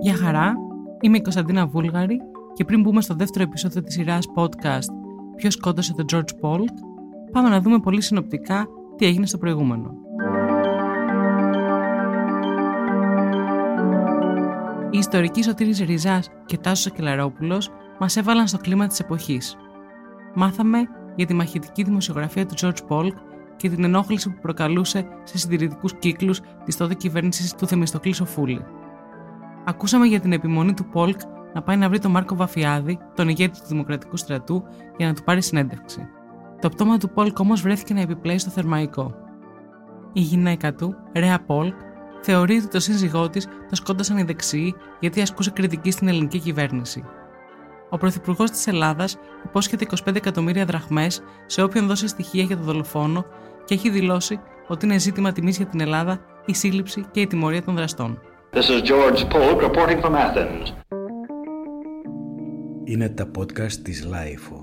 Γεια χαρά, είμαι η Κωνσταντίνα Βούλγαρη και πριν μπούμε στο δεύτερο επεισόδιο της σειράς podcast «Ποιος σκότωσε τον George Polk», πάμε να δούμε πολύ συνοπτικά τι έγινε στο προηγούμενο. Οι ιστορικοί Σωτήρης Ριζάς και Τάσος Ακελαρόπουλος μας έβαλαν στο κλίμα της εποχής. Μάθαμε για τη μαχητική δημοσιογραφία του George Polk και την ενόχληση που προκαλούσε σε συντηρητικούς κύκλους της τότε κυβέρνησης του Θεμιστοκλής Σοφούλη. Ακούσαμε για την επιμονή του Πολκ να πάει να βρει τον Μάρκο Βαφιάδη, τον ηγέτη του Δημοκρατικού Στρατού, για να του πάρει συνέντευξη. Το πτώμα του Πολκ όμως βρέθηκε να επιπλέει στο θερμαϊκό. Η γυναίκα του, Ρέα Πολκ, θεωρεί ότι το σύζυγό της το σκότωσαν οι δεξιοί γιατί ασκούσε κριτική στην ελληνική κυβέρνηση. Ο Πρωθυπουργός της Ελλάδας υπόσχεται 25 εκατομμύρια δραχμές σε όποιον δώσει στοιχεία για τον δολοφόνο και έχει δηλώσει ότι είναι ζήτημα τιμής για την Ελλάδα η σύλληψη και η τιμωρία των δραστών. This is George Polk reporting from Athens. Είναι τα podcast της Lifeo.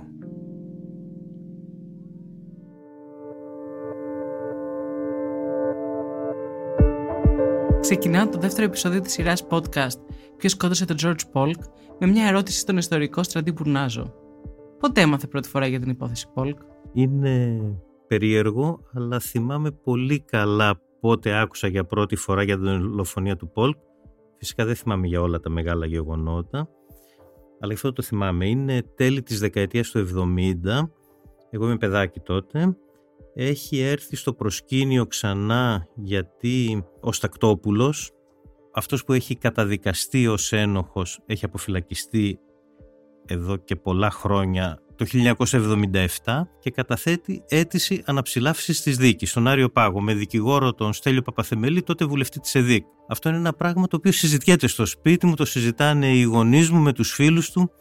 Ξεκινάω το δεύτερο επεισόδιο της σειράς podcast «Ποιος σκότωσε τον George Polk» με μια ερώτηση στον ιστορικό Στρατή Μπουρνάζο. Πότε έμαθε πρώτη φορά για την υπόθεση Polk? Είναι περίεργο, αλλά θυμάμαι πολύ καλά πότε άκουσα για πρώτη φορά για την δολοφονία του Πολκ. Φυσικά δεν θυμάμαι για όλα τα μεγάλα γεγονότα, αλλά αυτό το θυμάμαι. Είναι τέλη της δεκαετίας του 70, εγώ είμαι παιδάκι τότε, έχει έρθει στο προσκήνιο ξανά γιατί ο Στακτόπουλος, αυτός που έχει καταδικαστεί ως ένοχος, έχει αποφυλακιστεί εδώ και πολλά χρόνια το 1977 και καταθέτει αίτηση αναψηλάφισης της δίκης στον Άριο Πάγο με δικηγόρο τον Στέλιο Παπαθεμελή, τότε βουλευτή της ΕΔΙΚ. Αυτό είναι ένα πράγμα το οποίο συζητιέται στο σπίτι μου, το συζητάνε οι γονείς μου με τους φίλους του.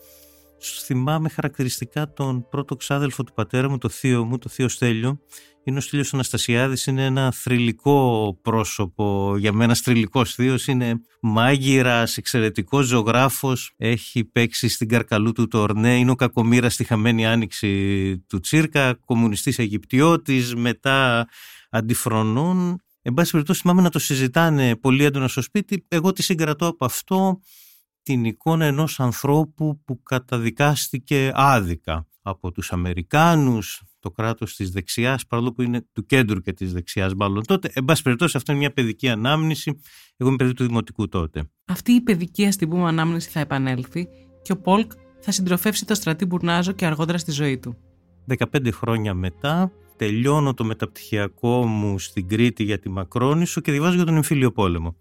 Θυμάμαι χαρακτηριστικά τον πρώτο ξάδελφο του πατέρα μου, το θείο μου, το θείο Στέλιο, είναι ο Στήλιος Αναστασιάδης, είναι ένα θρηλυκό πρόσωπο, για μένα θρηλυκός θείος, είναι μάγειρας, εξαιρετικός ζωγράφος, έχει παίξει στην Καρκαλού του το Ορνέ, είναι ο κακομήρα στη χαμένη άνοιξη του Τσίρκα, κομμουνιστής Αιγυπτιώτης, μετά αντιφρονών. Εν πάση περιπτώσει θυμάμαι να το συζητάνε πολύ έντονα στο σπίτι, εγώ τη συγκρατώ από αυτό την εικόνα ενός ανθρώπου που καταδικάστηκε άδικα από τους Αμερικάνους, το κράτος της δεξιάς, παρόλο που είναι του κέντρου και της δεξιάς μάλλον τότε. Εν πάση περιπτώσει αυτό είναι μια παιδική ανάμνηση. Εγώ είμαι παιδί του Δημοτικού τότε. Αυτή η παιδική ας την πούμε ανάμνηση θα επανέλθει και ο Πολκ θα συντροφεύσει το στρατή Μπουρνάζο και αργότερα στη ζωή του. 15 χρόνια μετά τελειώνω το μεταπτυχιακό μου στην Κρήτη για τη Μακρόνισο και διαβάζω για τον εμφύλιο πόλεμο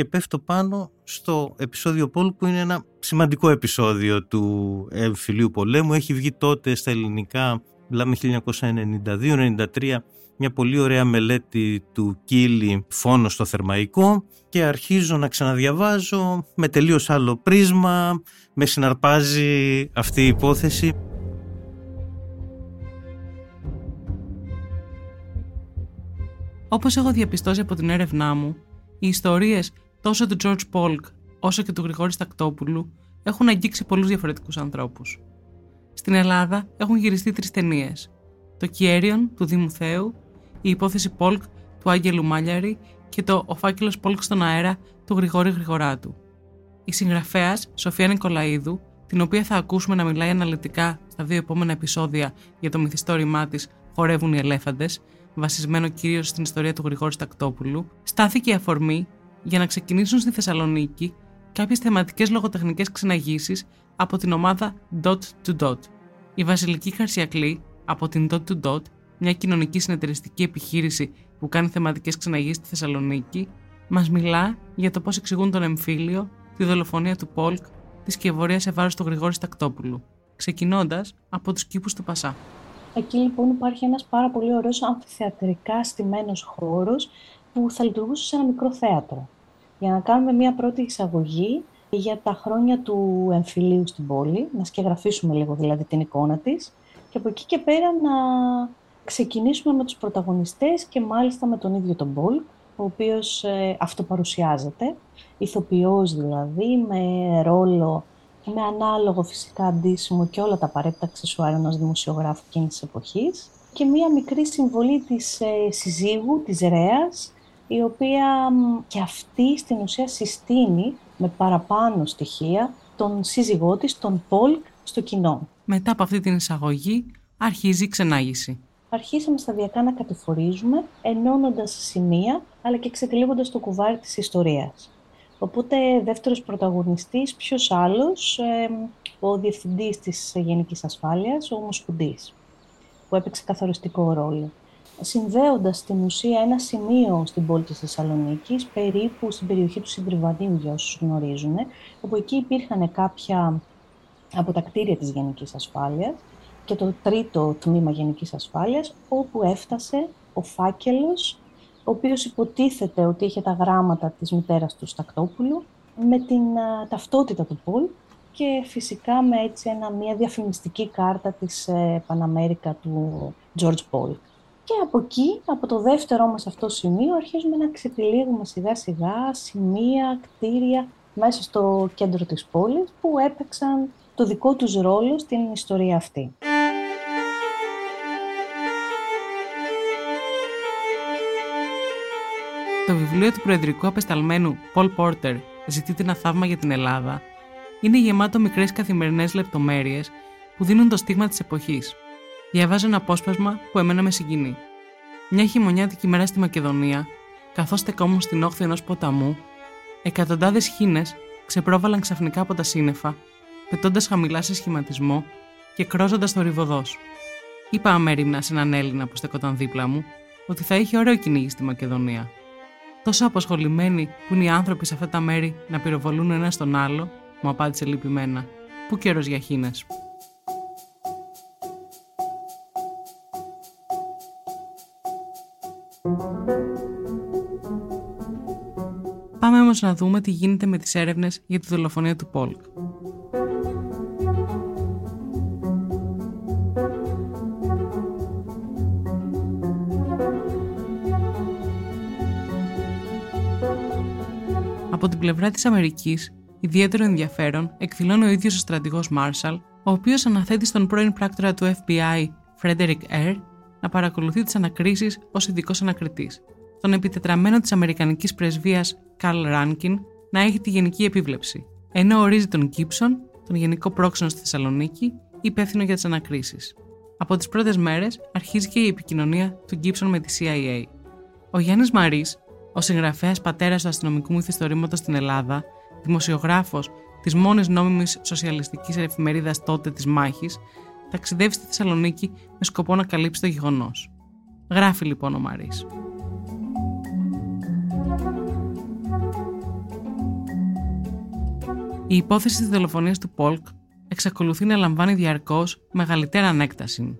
και πέφτω πάνω στο επεισόδιο Πολ που είναι ένα σημαντικό επεισόδιο του εμφυλίου πολέμου. Έχει βγει τότε στα ελληνικά, μιλάμε 1992-93, μια πολύ ωραία μελέτη του Κίλι «Φόνο στο Θερμαϊκό» και αρχίζω να ξαναδιαβάζω με τελείως άλλο πρίσμα, με συναρπάζει αυτή η υπόθεση. Όπως έχω διαπιστώσει από την έρευνά μου, οι ιστορίες τόσο του George Polk όσο και του Γρηγόρη Στακτόπουλου έχουν αγγίξει πολλούς διαφορετικούς ανθρώπους. Στην Ελλάδα έχουν γυριστεί τρεις ταινίες. Το Κιέριον του Δήμου Θεού, η υπόθεση Polk του Άγγελου Μάλιαρη και το Ο φάκελος Polk στον αέρα του Γρηγόρη Γρηγοράτου. Η συγγραφέας Σοφία Νικολαίδου, την οποία θα ακούσουμε να μιλάει αναλυτικά στα δύο επόμενα επεισόδια για το μυθιστόρημά της Χορεύουν οι Ελέφαντες, βασισμένο κυρίως στην ιστορία του Γρηγόρη Τακτόπουλου, στάθηκε η αφορμή για να ξεκινήσουν στη Θεσσαλονίκη κάποιες θεματικές λογοτεχνικές ξεναγήσεις από την ομάδα Dot to Dot. Η Βασιλική Χαρσιακλή από την Dot to Dot, μια κοινωνική συνεταιριστική επιχείρηση που κάνει θεματικές ξεναγήσεις στη Θεσσαλονίκη, μας μιλά για το πώς εξηγούν τον εμφύλιο, τη δολοφονία του Πολκ, της σκευωρία σε βάρος του Γρηγόρη Τακτόπουλου, ξεκινώντας από τους κήπους του Πασά. Εκεί λοιπόν υπάρχει ένας πάρα πολύ ωραίος αμφιθεατρικά στημένος χώρος που θα λειτουργούσε σε ένα μικρό θέατρο. Για να κάνουμε μια πρώτη εισαγωγή για τα χρόνια του εμφυλίου στην πόλη, να σκεγγραφίσουμε λίγο δηλαδή την εικόνα της και από εκεί και πέρα να ξεκινήσουμε με τους πρωταγωνιστές και μάλιστα με τον ίδιο τον Πολ, ο οποίος ε, αυτοπαρουσιάζεται, ηθοποιός δηλαδή, με ρόλο με ανάλογο φυσικά αντίσημο και όλα τα απαραίτητα αξεσουάρ ενός δημοσιογράφου εκείνης της εποχής. Και μία μικρή συμβολή της ε, συζύγου, της Ρέας, η οποία και αυτή στην ουσία συστήνει με παραπάνω στοιχεία τον σύζυγό της, τον Πολκ, στο κοινό. Μετά από αυτή την εισαγωγή αρχίζει η ξενάγηση. Αρχίσαμε σταδιακά να κατηφορίζουμε, ενώνοντας σημεία, αλλά και εξετυλίγοντας το κουβάρι της ιστορίας. Οπότε, δεύτερος πρωταγωνιστής, ποιος άλλος, ε, ο διευθυντής της Γενικής Ασφάλειας, ο Μοσχουντής, που έπαιξε καθοριστικό ρόλο. Συνδέοντας στην ουσία ένα σημείο στην πόλη της Θεσσαλονίκης, περίπου στην περιοχή του Συντριβανίου, για όσους γνωρίζουν, όπου εκεί υπήρχαν κάποια από τα κτίρια της Γενικής Ασφάλειας και το τρίτο τμήμα Γενικής Ασφάλειας, όπου έφτασε ο φάκελος, ο οποίος υποτίθεται ότι είχε τα γράμματα της μητέρας του Στακτόπουλου, με την ταυτότητα του Πολ και φυσικά με έτσι ένα, μια διαφημιστική κάρτα της ε, Παναμέρικα του George Paul. Και από εκεί, από το δεύτερο μας αυτό σημείο, αρχίζουμε να ξετυλίγουμε σιγά σιγά σημεία, κτίρια μέσα στο κέντρο της πόλης που έπαιξαν το δικό τους ρόλο στην ιστορία αυτή. Το βιβλίο του προεδρικού απεσταλμένου Paul Porter «Ζητείτε ένα θαύμα για την Ελλάδα» είναι γεμάτο μικρές καθημερινές λεπτομέρειες που δίνουν το στίγμα της εποχής. Διαβάζω ένα απόσπασμα που εμένα με συγκινεί. Μια χειμωνιάτικη μέρα στη Μακεδονία, καθώς στεκόμουν στην όχθη ενός ποταμού, εκατοντάδες χίνε ξεπρόβαλαν ξαφνικά από τα σύννεφα πετώντας χαμηλά σε σχηματισμό και κρόζοντας το ρηβοδό. Είπα αμέριμνα σε έναν Έλληνα που στεκόταν δίπλα μου ότι θα είχε ωραίο κυνήγι στη Μακεδονία. Τόσο αποσχολημένοι που είναι οι άνθρωποι σε αυτά τα μέρη να πυροβολούν ένας στον άλλο, μου απάντησε λυπημένα. Πού καιρός για χίνε. Όμως να δούμε τι γίνεται με τις έρευνες για τη δολοφονία του Πόλκ. Από την πλευρά της Αμερικής, ιδιαίτερο ενδιαφέρον εκδηλώνει ο ίδιος ο στρατηγός Μάρσαλ, ο οποίος αναθέτει στον πρώην πράκτορα του FBI, Frederick Ερ, να παρακολουθεί τις ανακρίσεις ως ειδικός ανακριτής. Τον επιτετραμένο της Αμερικανικής πρεσβείας Καρλ Ράνκιν να έχει τη γενική επίβλεψη, ενώ ορίζει τον Κίψον, τον γενικό πρόξενο στη Θεσσαλονίκη, υπεύθυνο για τις ανακρίσεις. Από τις πρώτες μέρες αρχίζει και η επικοινωνία του Γκίψον με τη CIA. Ο Γιάννης Μαρή, ο συγγραφέας πατέρας του αστυνομικού μυθιστορήματος στην Ελλάδα, δημοσιογράφος της μόνης νόμιμης σοσιαλιστικής εφημερίδας τότε της Μάχης, ταξιδεύει στη Θεσσαλονίκη με σκοπό να καλύψει το γεγονός. Γράφει λοιπόν ο Μαρής. Η υπόθεση της δολοφονίας του Πολκ εξακολουθεί να λαμβάνει διαρκώς μεγαλύτερα ανέκταση.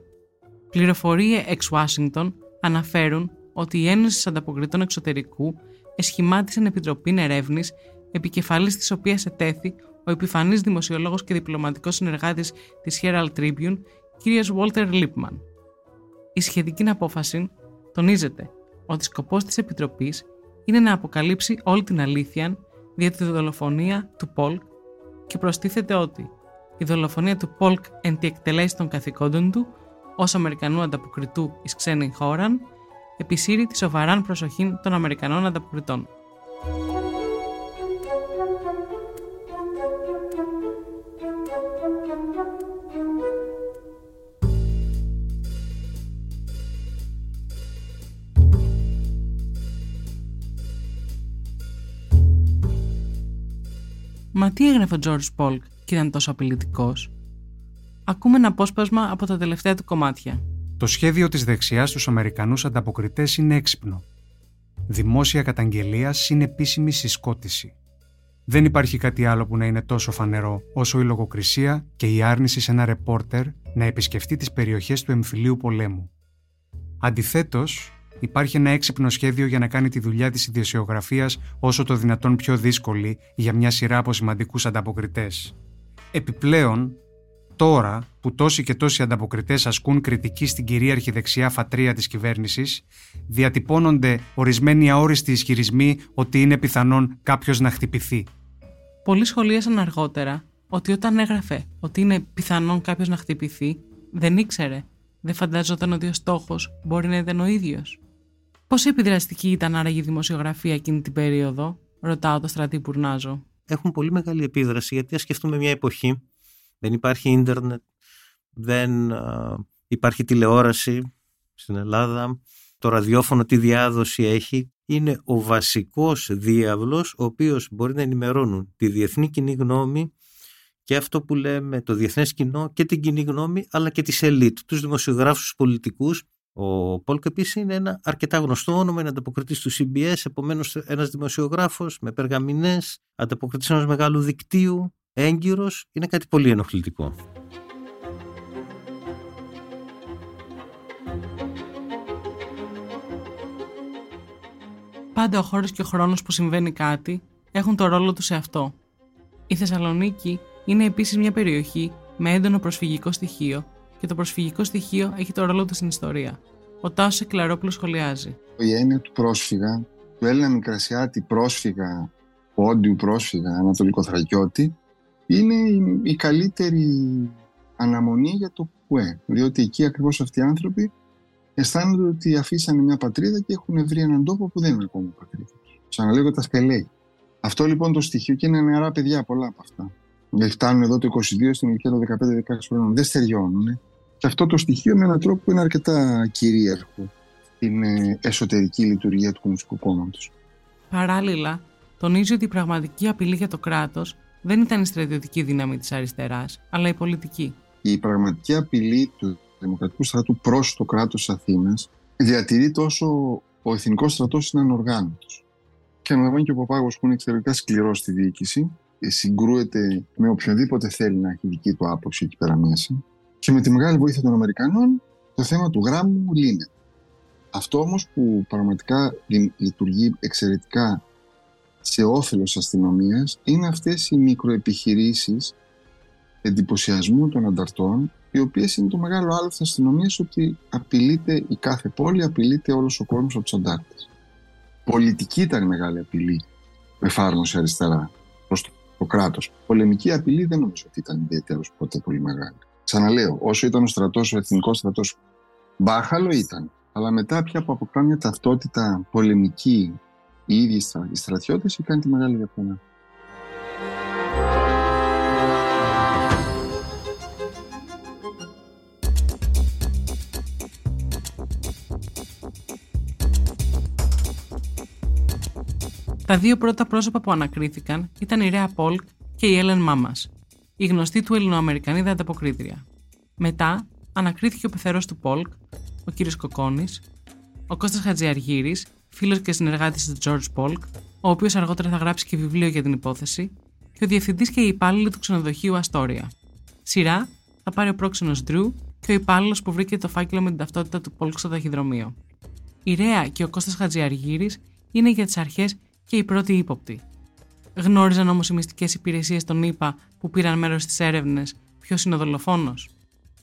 Πληροφορίες εξ Ουάσιγκτον αναφέρουν ότι η Ένωση Ανταποκριτών Εξωτερικού εσχημάτισαν επιτροπή ερεύνης, επικεφαλής της οποίας ετέθη ο επιφανής δημοσιολόγος και διπλωματικός συνεργάτης της Herald Tribune, κ. Walter Lippmann. Η σχετική απόφαση τονίζεται ότι σκοπός της Επιτροπής είναι να αποκαλύψει όλη την αλήθεια για τη δολοφονία του Πολκ και προστίθεται ότι η δολοφονία του Πολκ εν τη εκτελέση των καθηκόντων του ως Αμερικανού ανταποκριτού εις ξένη χώρα επισύρει τη σοβαράν προσοχή των Αμερικανών ανταποκριτών. Μα τι έγραφε ο George Πολκ και ήταν τόσο απειλητικός. Ακούμε ένα απόσπασμα από τα τελευταία του κομμάτια. Το σχέδιο της δεξιάς στους Αμερικανούς ανταποκριτές είναι έξυπνο. Δημόσια καταγγελία είναι επίσημη συσκότηση. Δεν υπάρχει κάτι άλλο που να είναι τόσο φανερό όσο η λογοκρισία και η άρνηση σε ένα ρεπόρτερ να επισκεφτεί τις περιοχές του εμφυλίου πολέμου. Αντιθέτως, υπάρχει ένα έξυπνο σχέδιο για να κάνει τη δουλειά της ιδιοσιογραφίας όσο το δυνατόν πιο δύσκολη για μια σειρά από σημαντικούς ανταποκριτές. Επιπλέον, τώρα που τόσοι και τόσοι ανταποκριτές ασκούν κριτική στην κυρίαρχη δεξιά φατρία της κυβέρνησης, διατυπώνονται ορισμένοι αόριστοι ισχυρισμοί ότι είναι πιθανόν κάποιος να χτυπηθεί. Πολλοί σχολίασαν αργότερα ότι όταν έγραφε ότι είναι πιθανόν κάποιος να χτυπηθεί, δεν ήξερε, δεν φαντάζονταν ότι ο στόχος μπορεί να ήταν ο ίδιος. Πόσο επιδραστική ήταν άραγε η δημοσιογραφία εκείνη την περίοδο, ρωτάω το στρατή Μπουρνάζο. Έχουν πολύ μεγάλη επίδραση γιατί ας σκεφτούμε μια εποχή. Δεν υπάρχει ίντερνετ, δεν υπάρχει τηλεόραση στην Ελλάδα. Το ραδιόφωνο τι διάδοση έχει. Είναι ο βασικός διάβλος ο οποίος μπορεί να ενημερώνουν τη διεθνή κοινή γνώμη και αυτό που λέμε το διεθνές κοινό και την κοινή γνώμη αλλά και τις ελίτ, τους δημοσιογράφους, τους πολιτικούς ο Πόλκ επίσης είναι ένα αρκετά γνωστό όνομα, είναι ανταποκριτής του CBS, επομένως ένας δημοσιογράφος με περγαμηνές, ανταποκριτής ενός μεγάλου δικτύου, έγκυρος, είναι κάτι πολύ ενοχλητικό. Πάντα ο χώρος και ο χρόνος που συμβαίνει κάτι έχουν το ρόλο του σε αυτό. Η Θεσσαλονίκη είναι επίσης μια περιοχή με έντονο προσφυγικό στοιχείο και το προσφυγικό στοιχείο έχει το ρόλο του στην ιστορία. Ο Τάσο Εκλαρόπουλος σχολιάζει. Η έννοια του πρόσφυγα, του Έλληνα Μικρασιάτη πρόσφυγα, πόντιου πρόσφυγα, Ανατολικοθρακιώτη, είναι η καλύτερη αναμονή για το ΚΟΕ. Διότι εκεί ακριβώς αυτοί οι άνθρωποι αισθάνονται ότι αφήσανε μια πατρίδα και έχουν βρει έναν τόπο που δεν είναι ακόμα πατρίδα. Ξαναλέω τα σκελέη. Αυτό λοιπόν το στοιχείο και είναι νεαρά παιδιά πολλά από αυτά. Γιατί φτάνουν εδώ το 22 στην ηλικία των 15-16 χρόνων. Δεν στεριώνουν. Και αυτό το στοιχείο με έναν τρόπο που είναι αρκετά κυρίαρχο στην ε, εσωτερική λειτουργία του Κομμουνιστικού Κόμματος. Παράλληλα, τονίζει ότι η πραγματική απειλή για το κράτος δεν ήταν η στρατιωτική δύναμη της αριστεράς, αλλά η πολιτική. Η πραγματική απειλή του Δημοκρατικού στρατού προς το κράτος της Αθήνας διατηρεί τόσο ο εθνικός στρατός είναι ανοργάνωτος. Και αναλαμβάνει και ο Παπάγος που είναι εξαιρετικά σκληρός στη διοίκηση, συγκρούεται με οποιονδήποτε θέλει να έχει δική του άποψη εκεί πέρα μέσα. Και με τη μεγάλη βοήθεια των Αμερικανών το θέμα του γράμμου λύνεται. Αυτό όμως που πραγματικά λειτουργεί εξαιρετικά σε όφελος αστυνομίας είναι αυτές οι μικροεπιχειρήσεις εντυπωσιασμού των ανταρτών οι οποίες είναι το μεγάλο άλλο της αστυνομίας ότι απειλείται η κάθε πόλη, απειλείται όλος ο κόσμος από τους αντάρτες. Πολιτική ήταν η μεγάλη απειλή που εφάρμοσε αριστερά προς το, το κράτος. Πολεμική απειλή δεν νομίζω ότι ήταν ιδιαίτερος ποτέ πολύ μεγάλη. Ξαναλέω, όσο ήταν ο στρατός, ο εθνικός στρατός, μπάχαλο ήταν. Αλλά μετά πια που αποκτά μια ταυτότητα πολεμική, οι ίδιοι οι στρατιώτες, έκανε τη μεγάλη διαφορά. Τα δύο πρώτα πρόσωπα που ανακρίθηκαν ήταν η Ρέα Πόλκ και η Έλεν Μάμας, η γνωστή του Ελληνοαμερικανίδα ανταποκρίτρια. Μετά ανακρίθηκε ο πεθερός του Πολκ, ο κύριος Κοκόνης, ο Κώστας Χατζιαργύρης, φίλος και συνεργάτης του George Πολκ, ο οποίος αργότερα θα γράψει και βιβλίο για την υπόθεση, και ο διευθυντής και οι υπάλληλοι του ξενοδοχείου Αστόρια. Σειρά θα πάρει ο πρόξενος Ντρου και ο υπάλληλος που βρήκε το φάκελο με την ταυτότητα του Πολκ στο ταχυδρομείο. Η Ρέα και ο Κώστας Χατζιαργύρης είναι για τις αρχές και οι πρώτοι ύποπτοι. Γνώριζαν όμως οι μυστικές υπηρεσίες των ΗΠΑ που πήραν μέρος στις έρευνες ποιος είναι ο δολοφόνος;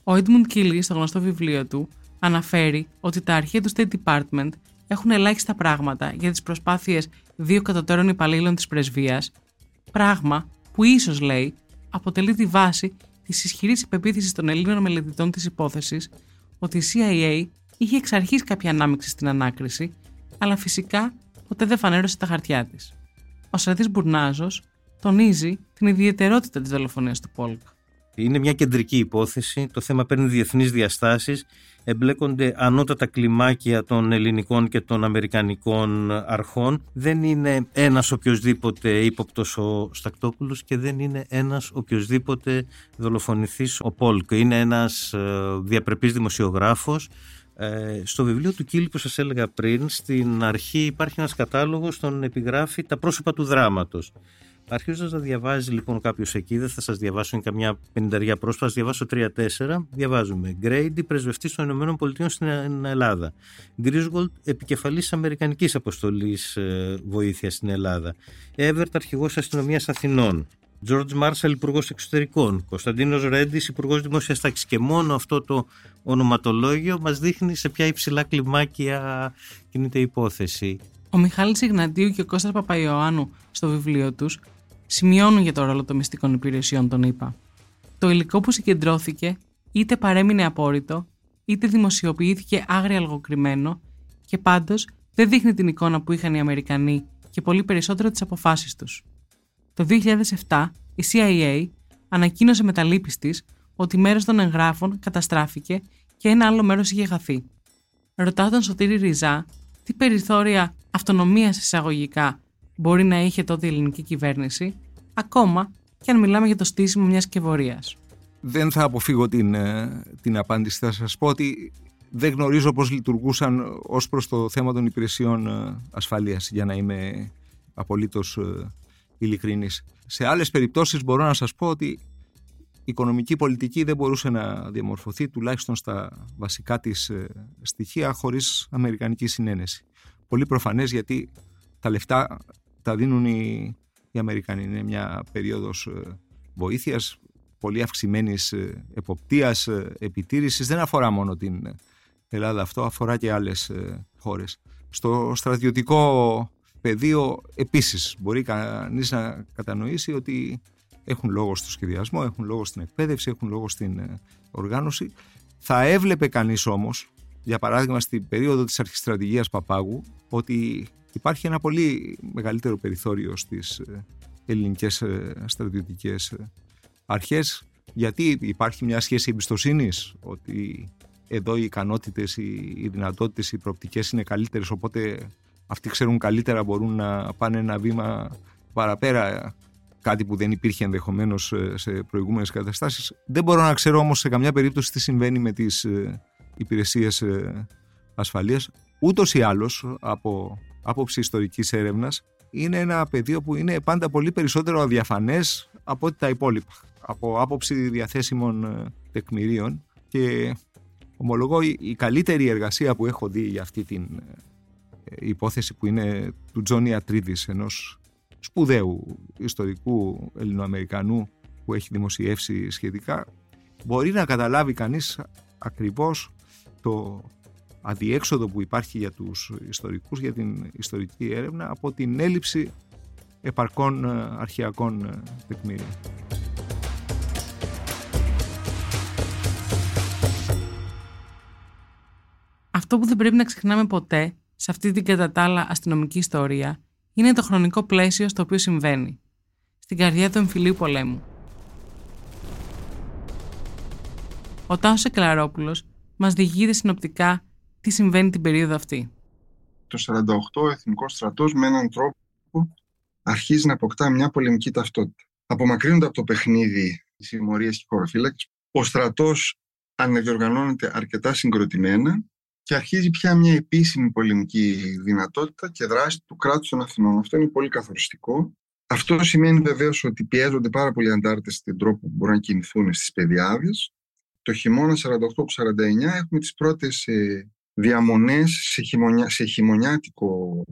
Ο Edmund Killey, στο γνωστό βιβλίο του, αναφέρει ότι τα αρχεία του State Department έχουν ελάχιστα πράγματα για τις προσπάθειες δύο κατωτέρων υπαλλήλων της πρεσβείας, πράγμα που ίσως λέει αποτελεί τη βάση της ισχυρής υπεποίθησης των Ελλήνων μελετητών της υπόθεσης ότι η CIA είχε εξ αρχής κάποια ανάμειξη στην ανάκριση, αλλά φυσικά ποτέ δεν φανέρωσε τα χαρτιά της ο Στρατή Μπουρνάζος τονίζει την ιδιαιτερότητα της δολοφονίας του Πόλκ. Είναι μια κεντρική υπόθεση. Το θέμα παίρνει διεθνείς διαστάσεις. Εμπλέκονται ανώτατα κλιμάκια των ελληνικών και των αμερικανικών αρχών. Δεν είναι ένας οποιοδήποτε ύποπτος ο Στακτόπουλος και δεν είναι ένας οποιοδήποτε δολοφονηθής ο Πόλκ. Είναι ένας ε, διαπρεπής δημοσιογράφος ε, στο βιβλίο του Κίλη που σας έλεγα πριν, στην αρχή υπάρχει ένας κατάλογος στον επιγράφει τα πρόσωπα του δράματος. Αρχίζοντας να διαβάζει λοιπόν κάποιος εκεί, δεν θα σας διαβάσω είναι καμιά πενταριά πρόσωπα, θα διαβάσω τρία-τέσσερα. Διαβάζουμε. Γκρέιντι, πρεσβευτής των ΗΠΑ στην Ελλάδα. Γκρίσγολτ, επικεφαλής Αμερικανικής Αποστολής ε, Βοήθειας στην Ελλάδα. Εύερτ, αρχηγός αστυνομίας Αθηνών. George Μάρσαλ, Υπουργός Εξωτερικών. Κωνσταντίνος Ρέντι, Υπουργός Δημόσια Τάξης. Και μόνο αυτό το ονοματολόγιο μας δείχνει σε ποια υψηλά κλιμάκια κινείται η υπόθεση. Ο Μιχάλης Ιγνατίου και ο Κώστας Παπαϊωάννου στο βιβλίο τους σημειώνουν για το ρόλο των μυστικών υπηρεσιών των ΗΠΑ. Το υλικό που συγκεντρώθηκε είτε παρέμεινε απόρριτο, είτε δημοσιοποιήθηκε άγρια λογοκριμένο και πάντως δεν δείχνει την εικόνα που είχαν οι Αμερικανοί και πολύ περισσότερο τις αποφάσεις τους. Το 2007 η CIA ανακοίνωσε με τα λύπης της ότι μέρος των εγγράφων καταστράφηκε και ένα άλλο μέρος είχε χαθεί. Ρωτάω τον Σωτήρη Ριζά τι περιθώρια αυτονομίας εισαγωγικά μπορεί να είχε τότε η ελληνική κυβέρνηση, ακόμα και αν μιλάμε για το στήσιμο μιας σκευωρία. Δεν θα αποφύγω την, ε, την απάντηση. Θα σας πω ότι δεν γνωρίζω πώς λειτουργούσαν ως προς το θέμα των υπηρεσιών ε, ασφαλείας, για να είμαι απολύτως ε, ειλικρινής. Σε άλλες περιπτώσεις μπορώ να σας πω ότι η οικονομική πολιτική δεν μπορούσε να διαμορφωθεί τουλάχιστον στα βασικά της στοιχεία χωρίς αμερικανική συνένεση. Πολύ προφανές γιατί τα λεφτά τα δίνουν οι, οι Αμερικανοί. Είναι μια περίοδος βοήθειας, πολύ αυξημένης εποπτείας, επιτήρησης. Δεν αφορά μόνο την Ελλάδα αυτό, αφορά και άλλες χώρες. Στο στρατιωτικό πεδίο επίσης μπορεί κανείς να κατανοήσει ότι έχουν λόγο στο σχεδιασμό, έχουν λόγο στην εκπαίδευση, έχουν λόγο στην οργάνωση. Θα έβλεπε κανείς όμως, για παράδειγμα στην περίοδο της αρχιστρατηγίας Παπάγου, ότι υπάρχει ένα πολύ μεγαλύτερο περιθώριο στις ελληνικές στρατιωτικές αρχές γιατί υπάρχει μια σχέση εμπιστοσύνης ότι εδώ οι ικανότητες, οι δυνατότητες, οι προοπτικές είναι καλύτερες οπότε αυτοί ξέρουν καλύτερα μπορούν να πάνε ένα βήμα παραπέρα κάτι που δεν υπήρχε ενδεχομένως σε προηγούμενες καταστάσεις. Δεν μπορώ να ξέρω όμως σε καμιά περίπτωση τι συμβαίνει με τις ε, υπηρεσίες ε, ασφαλείας. Ούτως ή άλλως από άποψη ιστορικής έρευνας είναι ένα πεδίο που είναι πάντα πολύ περισσότερο αδιαφανές από ό,τι τα υπόλοιπα από άποψη διαθέσιμων ε, τεκμηρίων και ομολογώ η καλύτερη εργασία που έχω δει για αυτή την ε, υπόθεση που είναι του Τζόνι Ατρίδης ενός σπουδαίου ιστορικού Ελληνοαμερικανού που έχει δημοσιεύσει σχετικά μπορεί να καταλάβει κανείς ακριβώς το αδιέξοδο που υπάρχει για τους ιστορικούς για την ιστορική έρευνα από την έλλειψη επαρκών ε, αρχαιακών τεκμηρίων. Αυτό που δεν πρέπει να ξεχνάμε ποτέ σε αυτή την κατά τα άλλα αστυνομική ιστορία είναι το χρονικό πλαίσιο στο οποίο συμβαίνει. Στην καρδιά του εμφυλίου πολέμου. Ο Τάσος Εκλαρόπουλος μας διηγείται συνοπτικά τι συμβαίνει την περίοδο αυτή. Το 48 ο Εθνικός Στρατός με έναν τρόπο αρχίζει να αποκτά μια πολεμική ταυτότητα. Απομακρύνονται από το παιχνίδι οι συμμορίες και χωροφύλακες. Ο στρατός ανεδιοργανώνεται αρκετά συγκροτημένα και αρχίζει πια μια επίσημη πολεμική δυνατότητα και δράση του κράτους των Αθηνών. Αυτό είναι πολύ καθοριστικό. Αυτό σημαίνει βεβαίως ότι πιέζονται πάρα πολλοί αντάρτες στην τρόπο που μπορούν να κινηθούν στις πεδιάδες. Το χειμώνα 48-49 έχουμε τις πρώτες διαμονές σε, χειμωνιά, σε χειμωνιάτικο.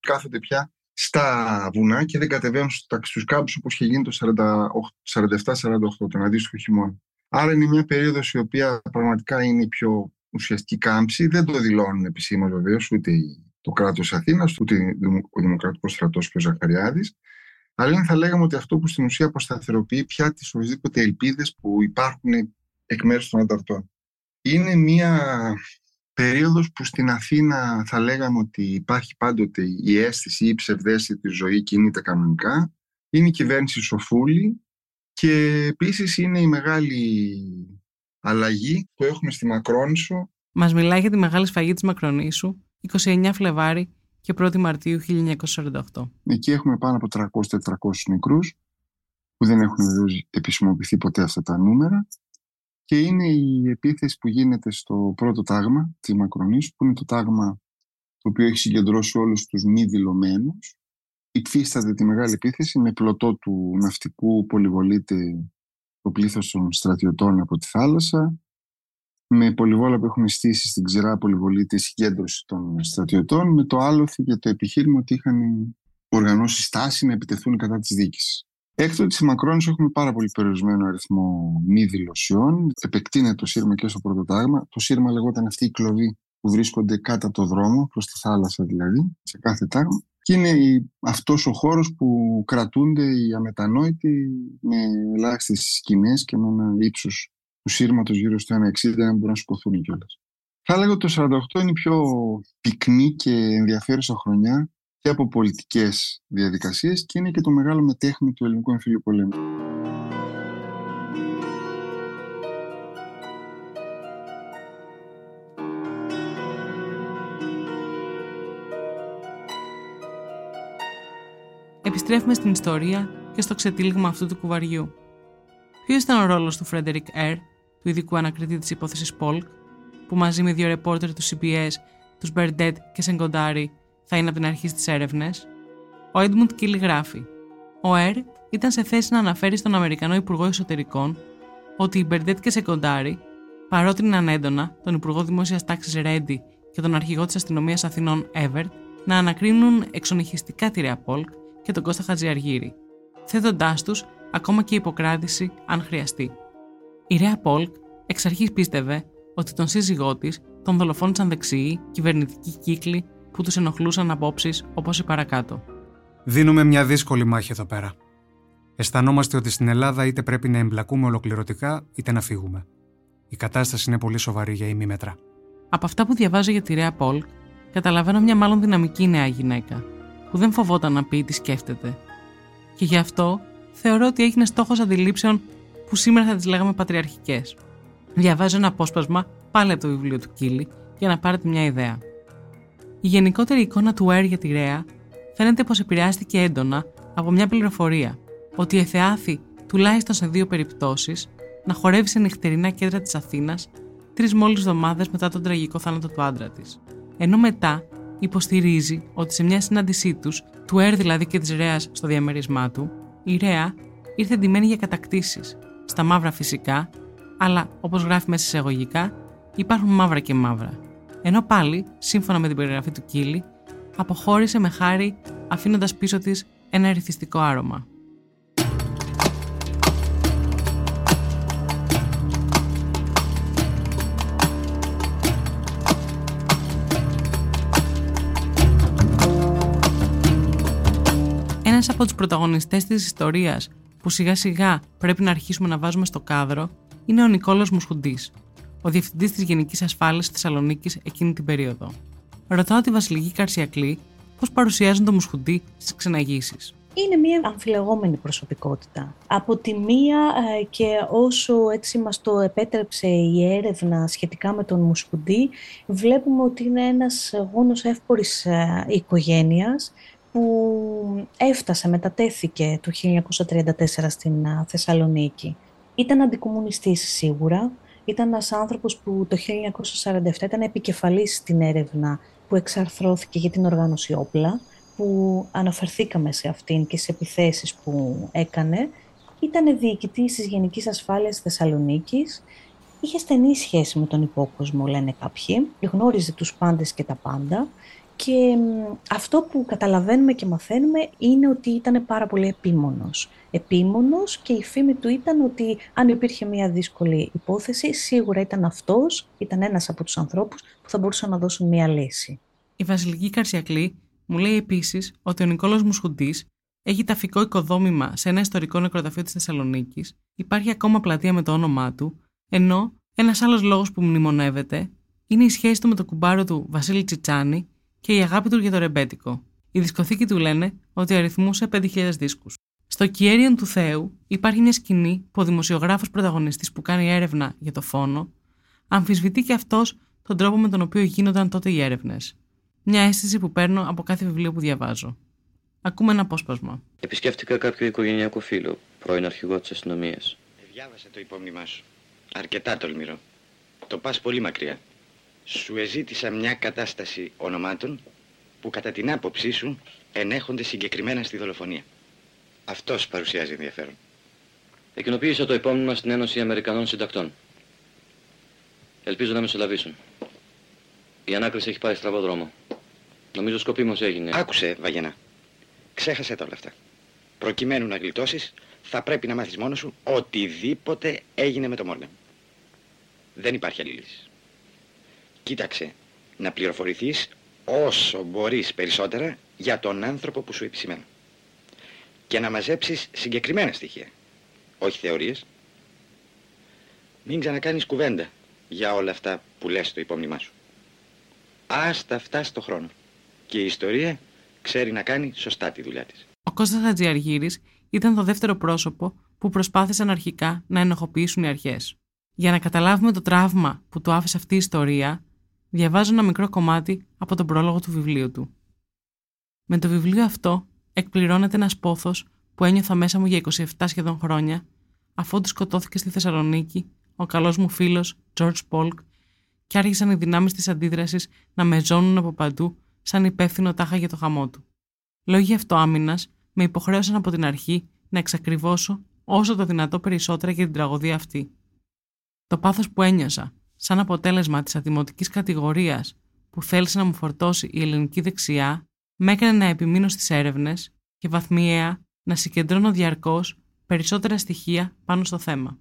Κάθονται πια στα βουνά και δεν κατεβαίνουν στους κάμπους όπως είχε γίνει το 47-48, τον αντίστοιχο χειμώνα. Άρα είναι μια περίοδος η οποία πραγματικά είναι η πιο ουσιαστική κάμψη. Δεν το δηλώνουν επισήμως βεβαίως ούτε το κράτος Αθήνας, ούτε ο Δημοκρατικός στρατός και ο Ζαχαριάδης. Αλλά θα λέγαμε ότι αυτό που στην ουσία αποσταθεροποιεί πια τις οποιασδήποτε ελπίδες που υπάρχουν εκ μέρους των ανταρτών. Είναι μια περίοδος που στην Αθήνα θα λέγαμε ότι υπάρχει πάντοτε η αίσθηση ή η ψευδέστηση ότι η ζωή κινείται κανονικά. Είναι η κυβέρνηση Σοφούλη και επίσης είναι η μεγάλη αλλαγή που έχουμε στη Μακρόνησο. Μας μιλάει για τη μεγάλη σφαγή της Μακρονήσου 29 Φλεβάρι και 1η Μαρτίου 1948. Εκεί έχουμε πάνω από 300-400 νεκρούς που δεν έχουν επισημοποιηθεί ποτέ αυτά τα νούμερα και είναι η επίθεση που γίνεται στο πρώτο τάγμα της Μακρονήσου που είναι το τάγμα το οποίο έχει συγκεντρώσει όλους τους μη δηλωμένους. Υφίσταται τη μεγάλη επίθεση με πλωτό του ναυτικού πολυβολείται το πλήθος των στρατιωτών από τη θάλασσα, με πολυβόλα που έχουμε στήσει στην ξηρά πολυβολή της συγκέντρωσης των στρατιωτών, με το άλοθη για το επιχείρημα ότι είχαν οργανώσει στάση να επιτεθούν κατά της δίκης. Έκτοτε τη Μακρόνης έχουμε πάρα πολύ περιορισμένο αριθμό μη δηλωσιών. Επεκτείνεται το σύρμα και στο πρώτο τάγμα. Το σύρμα λεγόταν αυτή η κλωβή που βρίσκονται κάτω το δρόμο, προς τη θάλασσα δηλαδή, σε κάθε τάγμα. Και είναι αυτός ο χώρος που κρατούνται οι αμετανόητοι με ελάχιστες σκηνές και με ένα ύψος του σύρματος γύρω στο 1,60 να μπορούν να σκοθούν κιόλας. Θα έλεγα ότι το 48 είναι η πιο πυκνή και ενδιαφέρουσα χρονιά και από πολιτικές διαδικασίες και είναι και το μεγάλο μετέχνη του ελληνικού εμφύλιου πολέμου. Επιστρέφουμε στην ιστορία και στο ξετύλιγμα αυτού του κουβαριού. Ποιος ήταν ο ρόλος του Φρέντερικ Ερ, του ειδικού ανακριτή της υπόθεσης Πολκ, που μαζί με δύο ρεπόρτερ του CBS, τους Μπερντέτ και Σεγκοντάρι, θα είναι από την αρχή στις έρευνες; Ο Έντμουντ Κίλι γράφει: Ο Ερ ήταν σε θέση να αναφέρει στον Αμερικανό Υπουργό Εσωτερικών ότι οι Μπερντέτ και Σεγκοντάρι παρότριναν έντονα τον Υπουργό Δημόσιας Τάξης Ρέντι και τον αρχηγό της αστυνομίας Αθηνών Εύερτ να ανακρίνουν εξονυχιστικά τη Ρεα Πολκ και τον Κώστα Χατζιαργύρη, θέτοντάς τους ακόμα και υποκράτηση αν χρειαστεί. Η Ρέα Πόλκ εξ αρχής πίστευε ότι τον σύζυγό της τον δολοφόνησαν δεξιοί κυβερνητικοί κύκλοι που τους ενοχλούσαν απόψεις όπως η παρακάτω. Δίνουμε μια δύσκολη μάχη εδώ πέρα. Αισθανόμαστε ότι στην Ελλάδα είτε πρέπει να εμπλακούμε ολοκληρωτικά είτε να φύγουμε. Η κατάσταση είναι πολύ σοβαρή για ημίμετρα. Από αυτά που διαβάζω για τη Ρέα Πόλκ, καταλαβαίνω μια μάλλον δυναμική νέα γυναίκα, που δεν φοβόταν να πει τι σκέφτεται. Και γι' αυτό θεωρώ ότι έγινε στόχος αντιλήψεων που σήμερα θα τις λέγαμε πατριαρχικές. Διαβάζω ένα απόσπασμα πάλι από το βιβλίο του Κίλι για να πάρετε μια ιδέα. Η γενικότερη εικόνα του Air για τη Ρέα φαίνεται πως επηρεάστηκε έντονα από μια πληροφορία ότι εθεάθη τουλάχιστον σε δύο περιπτώσεις να χορεύει σε νυχτερινά κέντρα της Αθήνας τρεις μόλις εβδομάδες μετά τον τραγικό θάνατο του άντρα της. Ενώ μετά υποστηρίζει ότι σε μια συνάντησή τους, του Air δηλαδή και της Ρέας στο διαμέρισμά του, η Ρέα ήρθε ντυμένη για κατακτήσεις, στα μαύρα φυσικά, αλλά όπως γράφει μέσα εισαγωγικά, υπάρχουν μαύρα και μαύρα. Ενώ πάλι, σύμφωνα με την περιγραφή του Κίλι, αποχώρησε με χάρη αφήνοντας πίσω της ένα ερυθιστικό άρωμα. Ένας από τους πρωταγωνιστές της ιστορίας που σιγά σιγά πρέπει να αρχίσουμε να βάζουμε στο κάδρο είναι ο Νικόλος Μουσχουντής, ο διευθυντής της Γενικής Ασφάλειας Θεσσαλονίκης εκείνη την περίοδο. Ρωτάω τη Βασιλική Καρσιακλή πώς παρουσιάζουν το Μουσχουντή στις ξεναγήσεις. Είναι μια αμφιλεγόμενη προσωπικότητα. Από τη μία ε, και όσο έτσι μας το επέτρεψε η έρευνα σχετικά με τον Μουσχουντή, βλέπουμε ότι είναι ένας γόνος εύπορης ε, οικογένειας που έφτασε, μετατέθηκε το 1934 στην Θεσσαλονίκη. Ήταν αντικομουνιστής σίγουρα, ήταν ένας άνθρωπος που το 1947 ήταν επικεφαλής στην έρευνα που εξαρθρώθηκε για την οργάνωση όπλα, που αναφερθήκαμε σε αυτήν και σε επιθέσεις που έκανε. Ήταν διοικητής της Γενικής Ασφάλειας Θεσσαλονίκης, είχε στενή σχέση με τον υπόκοσμο, λένε κάποιοι, γνώριζε τους πάντες και τα πάντα και αυτό που καταλαβαίνουμε και μαθαίνουμε είναι ότι ήταν πάρα πολύ επίμονος. Επίμονος και η φήμη του ήταν ότι αν υπήρχε μια δύσκολη υπόθεση, σίγουρα ήταν αυτός, ήταν ένας από τους ανθρώπους που θα μπορούσαν να δώσουν μια λύση. Η Βασιλική Καρσιακλή μου λέει επίσης ότι ο Νικόλος Μουσχουντής έχει ταφικό οικοδόμημα σε ένα ιστορικό νεκροταφείο της Θεσσαλονίκης, υπάρχει ακόμα πλατεία με το όνομά του, ενώ ένας άλλος λόγος που μνημονεύεται είναι η σχέση του με το κουμπάρο του Βασίλη Τσιτσάνη και η αγάπη του για το ρεμπέτικο. Η δισκοθήκη του λένε ότι αριθμούσε 5.000 δίσκους. Στο Κιέριον του Θεού υπάρχει μια σκηνή που ο δημοσιογράφος πρωταγωνιστής που κάνει έρευνα για το φόνο αμφισβητεί και αυτός τον τρόπο με τον οποίο γίνονταν τότε οι έρευνες. Μια αίσθηση που παίρνω από κάθε βιβλίο που διαβάζω. Ακούμε ένα απόσπασμα. Επισκέφτηκα κάποιο οικογενειακό φίλο, πρώην αρχηγό της αστυνομίας. Διάβασα το υπόμνημά σου. Αρκετά τολμηρό. Το πας πολύ μακριά. Σου εζήτησα μια κατάσταση ονομάτων που κατά την άποψή σου ενέχονται συγκεκριμένα στη δολοφονία. Αυτός παρουσιάζει ενδιαφέρον. Εκκοινοποίησα το υπόμνημα στην Ένωση Αμερικανών Συντακτών. Ελπίζω να μεσολαβήσουν. Η ανάκριση έχει πάει στραβό δρόμο. Νομίζω σκοπίμως έγινε. Άκουσε, Βαγενά. Ξέχασε τα όλα αυτά. Προκειμένου να γλιτώσεις, θα πρέπει να μάθεις μόνος σου οτιδήποτε έγινε με το Μόρνεμ. Δεν υπάρχει άλλη λύση. Κοίταξε, να πληροφορηθείς όσο μπορείς περισσότερα για τον άνθρωπο που σου επισημαίνω. Και να μαζέψεις συγκεκριμένα στοιχεία. Όχι θεωρίες. Μην ξανακάνεις κουβέντα. για όλα αυτά που λες στο υπόμνημά σου. Άστα αυτά στο χρόνο. Και η ιστορία ξέρει να κάνει σωστά τη δουλειά της. Ο Κώστας Χατζιαργύρης ήταν το δεύτερο πρόσωπο που προσπάθησαν αρχικά να ενοχοποιήσουν οι αρχές. Για να καταλάβουμε το τραύμα που του άφησε αυτή η ιστορία, διαβάζω ένα μικρό κομμάτι από τον πρόλογο του βιβλίου του. Με το βιβλίο αυτό εκπληρώνεται ένας πόθος που ένιωθα μέσα μου για 27 σχεδόν χρόνια, αφού του σκοτώθηκε στη Θεσσαλονίκη ο καλός μου φίλος George Polk και άρχισαν οι δυνάμεις της αντίδρασης να με ζώνουν από παντού σαν υπεύθυνο τάχα για το χαμό του. Λόγοι αυτοάμυνας με υποχρέωσαν από την αρχή να εξακριβώσω όσο το δυνατό περισσότερα για την τραγωδία αυτή. Το πάθος που ένιωσα, σαν αποτέλεσμα της αδημοτικής κατηγορίας που θέλησε να μου φορτώσει η ελληνική δεξιά, με έκανε να επιμείνω στις έρευνες και βαθμιαία να συγκεντρώνω διαρκώς περισσότερα στοιχεία πάνω στο θέμα.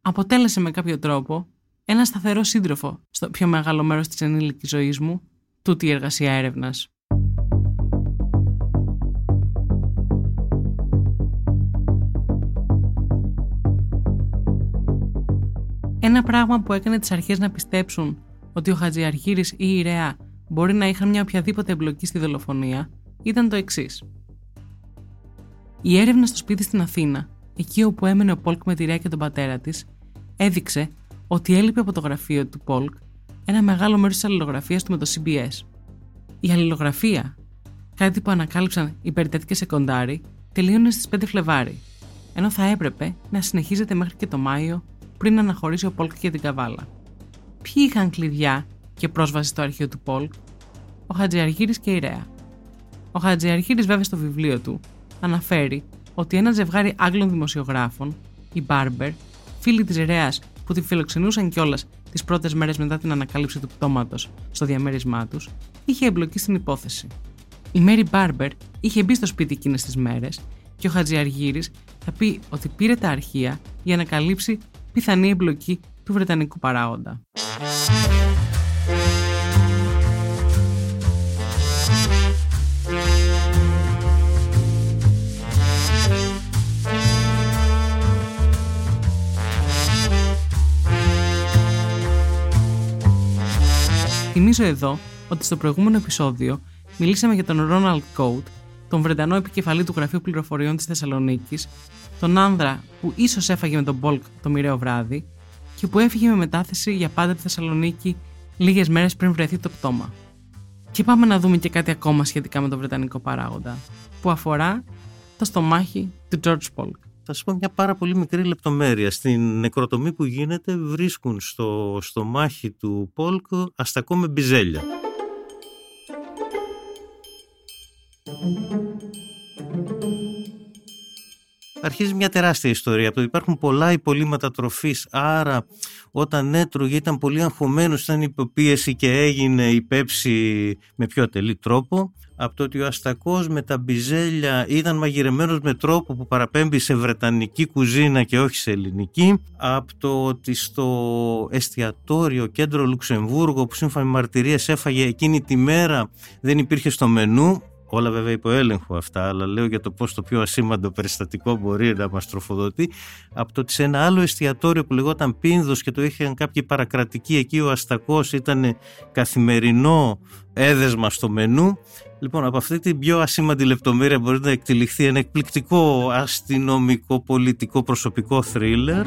Αποτέλεσε με κάποιο τρόπο ένα σταθερό σύντροφο στο πιο μεγάλο μέρος της ενήλικης ζωής μου, τούτη η εργασία έρευνας. Ένα πράγμα που έκανε τις αρχές να πιστέψουν ότι ο Χατζιαρχήρη ή η Ρέα μπορεί να είχαν μια οποιαδήποτε εμπλοκή στη δολοφονία ήταν το εξής. Η έρευνα στο σπίτι στην Αθήνα, εκεί όπου έμενε ο Πολκ με τη Ρέα και τον πατέρα της, έδειξε ότι έλειπε από το γραφείο του Πολκ ένα μεγάλο μέρος της αλληλογραφίας του με το CBS. Η αλληλογραφία, κάτι που ανακάλυψαν οι περιπέτειε σεκοντάρι, τελείωνε στις 5 Φλεβάρι, ενώ θα έπρεπε να συνεχίζεται μέχρι και το Μάιο πριν αναχωρήσει ο Πολκ για την Καβάλα. Ποιοι είχαν κλειδιά και πρόσβαση στο αρχείο του Πολκ, ο Χατζιαργύρης και η Ρέα. Ο Χατζιαργύρης βέβαια στο βιβλίο του αναφέρει ότι ένα ζευγάρι Άγγλων δημοσιογράφων, οι Μπάρμπερ, φίλοι της Ρέας που τη φιλοξενούσαν κιόλας τις πρώτες μέρες μετά την ανακάλυψη του πτώματος στο διαμέρισμά τους, είχε εμπλοκή στην υπόθεση. Η Μέρι Μπάρμπερ είχε μπει στο σπίτι εκείνες τις μέρες και ο Χατζιαργύρης θα πει ότι πήρε τα αρχεία για να καλύψει πιθανή εμπλοκή του Βρετανικού παράγοντα. Θυμίζω εδώ ότι στο προηγούμενο επεισόδιο μιλήσαμε για τον Ρόναλτ Κόουτ, τον Βρετανό επικεφαλή του Γραφείου Πληροφοριών της Θεσσαλονίκης, τον άνδρα που ίσως έφαγε με τον Πολκ το μοιραίο βράδυ και που έφυγε με μετάθεση για πάντα τη Θεσσαλονίκη λίγες μέρες πριν βρεθεί το πτώμα. Και πάμε να δούμε και κάτι ακόμα σχετικά με τον Βρετανικό παράγοντα, που αφορά το στομάχι του George Polk. Θα σας πω μια πάρα πολύ μικρή λεπτομέρεια. Στην νεκροτομή που γίνεται βρίσκουν στο στομάχι του Πόλκ αστακό με μπιζέλια αρχίζει μια τεράστια ιστορία. Από το υπάρχουν πολλά υπολείμματα τροφής. Άρα, όταν έτρωγε, ήταν πολύ αγχωμένος, ήταν υποπίεση και έγινε η πέψη με πιο ατελή τρόπο. Από το ότι ο Αστακός με τα μπιζέλια ήταν μαγειρεμένος με τρόπο που παραπέμπει σε βρετανική κουζίνα και όχι σε ελληνική. Από το ότι στο εστιατόριο κέντρο Λουξεμβούργο που σύμφωνα με μαρτυρίες έφαγε εκείνη τη μέρα δεν υπήρχε στο μενού Όλα βέβαια υπό έλεγχο αυτά, αλλά λέω για το πώς το πιο ασήμαντο περιστατικό μπορεί να μας τροφοδοτεί. Από το ότι σε ένα άλλο εστιατόριο που λεγόταν Πίνδος και το είχαν κάποιοι παρακρατικοί, εκεί ο Αστακός ήταν καθημερινό έδεσμα στο μενού. Λοιπόν, από αυτή την πιο ασήμαντη λεπτομέρεια μπορεί να εκτεληχθεί ένα εκπληκτικό αστυνομικό πολιτικό προσωπικό θρίλερ.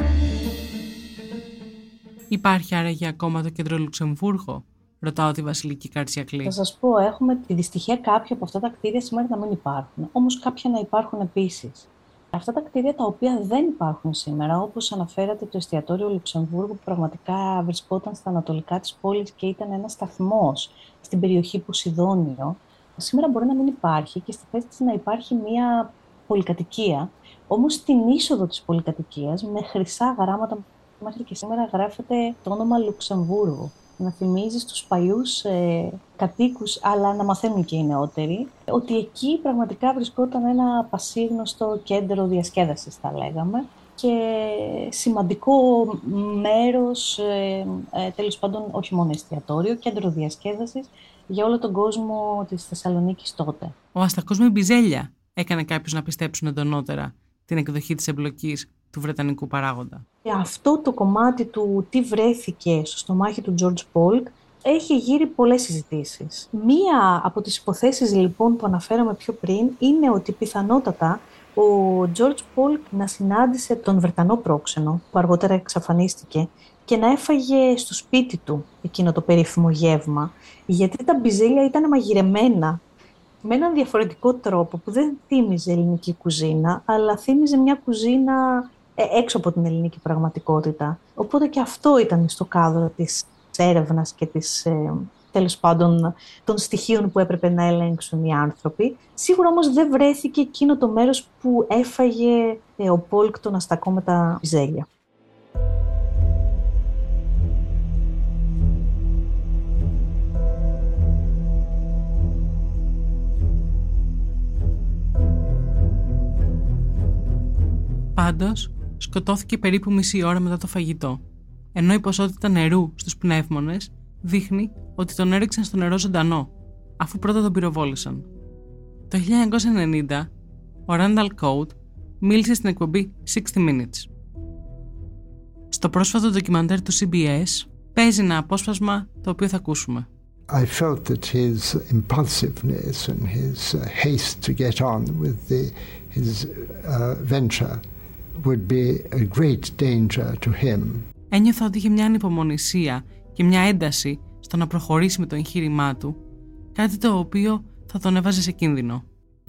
Υπάρχει άραγε ακόμα το κέντρο Λουξεμβούργο; Ρωτάω τη Βασιλική Καρτσιακλή. Θα σας πω, έχουμε τη δυστυχία κάποια από αυτά τα κτίρια σήμερα να μην υπάρχουν. Όμως κάποια να υπάρχουν επίσης. Αυτά τα κτίρια τα οποία δεν υπάρχουν σήμερα, όπως αναφέρατε το εστιατόριο Λουξεμβούργου, που πραγματικά βρισκόταν στα ανατολικά της πόλης και ήταν ένας σταθμός στην περιοχή Ποσειδόνιο, σήμερα μπορεί να μην υπάρχει και στη θέση της να υπάρχει μια πολυκατοικία. Όμως στην είσοδο της πολυκατοικίας, με χρυσά γράμματα, μέχρι και σήμερα γράφεται το όνομα Λουξεμβούργου να θυμίζεις στους παλιούς ε, κατοίκους, αλλά να μαθαίνουν και οι νεότεροι, ότι εκεί πραγματικά βρισκόταν ένα πασίγνωστο κέντρο διασκέδασης, θα λέγαμε, και σημαντικό μέρος, ε, ε, τέλος πάντων όχι μόνο εστιατόριο, κέντρο διασκέδασης για όλο τον κόσμο της Θεσσαλονίκης τότε. Ο Αστακός με μπιζέλια έκανε κάποιους να πιστέψουν εντονότερα την εκδοχή της εμπλοκής του Βρετανικού παράγοντα. Και αυτό το κομμάτι του τι βρέθηκε στο στομάχι του George Polk έχει γύρει πολλές συζητήσεις. Μία από τις υποθέσεις λοιπόν που αναφέραμε πιο πριν είναι ότι πιθανότατα ο George Polk να συνάντησε τον Βρετανό πρόξενο που αργότερα εξαφανίστηκε και να έφαγε στο σπίτι του εκείνο το περίφημο γεύμα γιατί τα μπιζέλια ήταν μαγειρεμένα με έναν διαφορετικό τρόπο που δεν θύμιζε ελληνική κουζίνα αλλά θύμιζε μια κουζίνα ε, έξω από την ελληνική πραγματικότητα. Οπότε και αυτό ήταν στο κάδρο της έρευνας και της, ε, τέλος πάντων των στοιχείων που έπρεπε να ελέγξουν οι άνθρωποι. Σίγουρα όμως δεν βρέθηκε εκείνο το μέρος που έφαγε ε, ο Πόλκ τον αστακό με τα πιζέλια. Πάντως, σκοτώθηκε περίπου μισή ώρα μετά το φαγητό, ενώ η ποσότητα νερού στους πνεύμονες δείχνει ότι τον έριξαν στο νερό ζωντανό, αφού πρώτα τον πυροβόλησαν. Το 1990, ο Randall Code μίλησε στην εκπομπή 60 Minutes. Στο πρόσφατο ντοκιμαντέρ του CBS παίζει ένα απόσπασμα το οποίο θα ακούσουμε. I felt that his impulsiveness and his uh, haste to get on with the, his uh, venture would be a great danger to him. Ένιωθα ότι είχε μια ανυπομονησία και μια ένταση στο να προχωρήσει με το εγχείρημά του, κάτι το οποίο θα τον έβαζε σε κίνδυνο.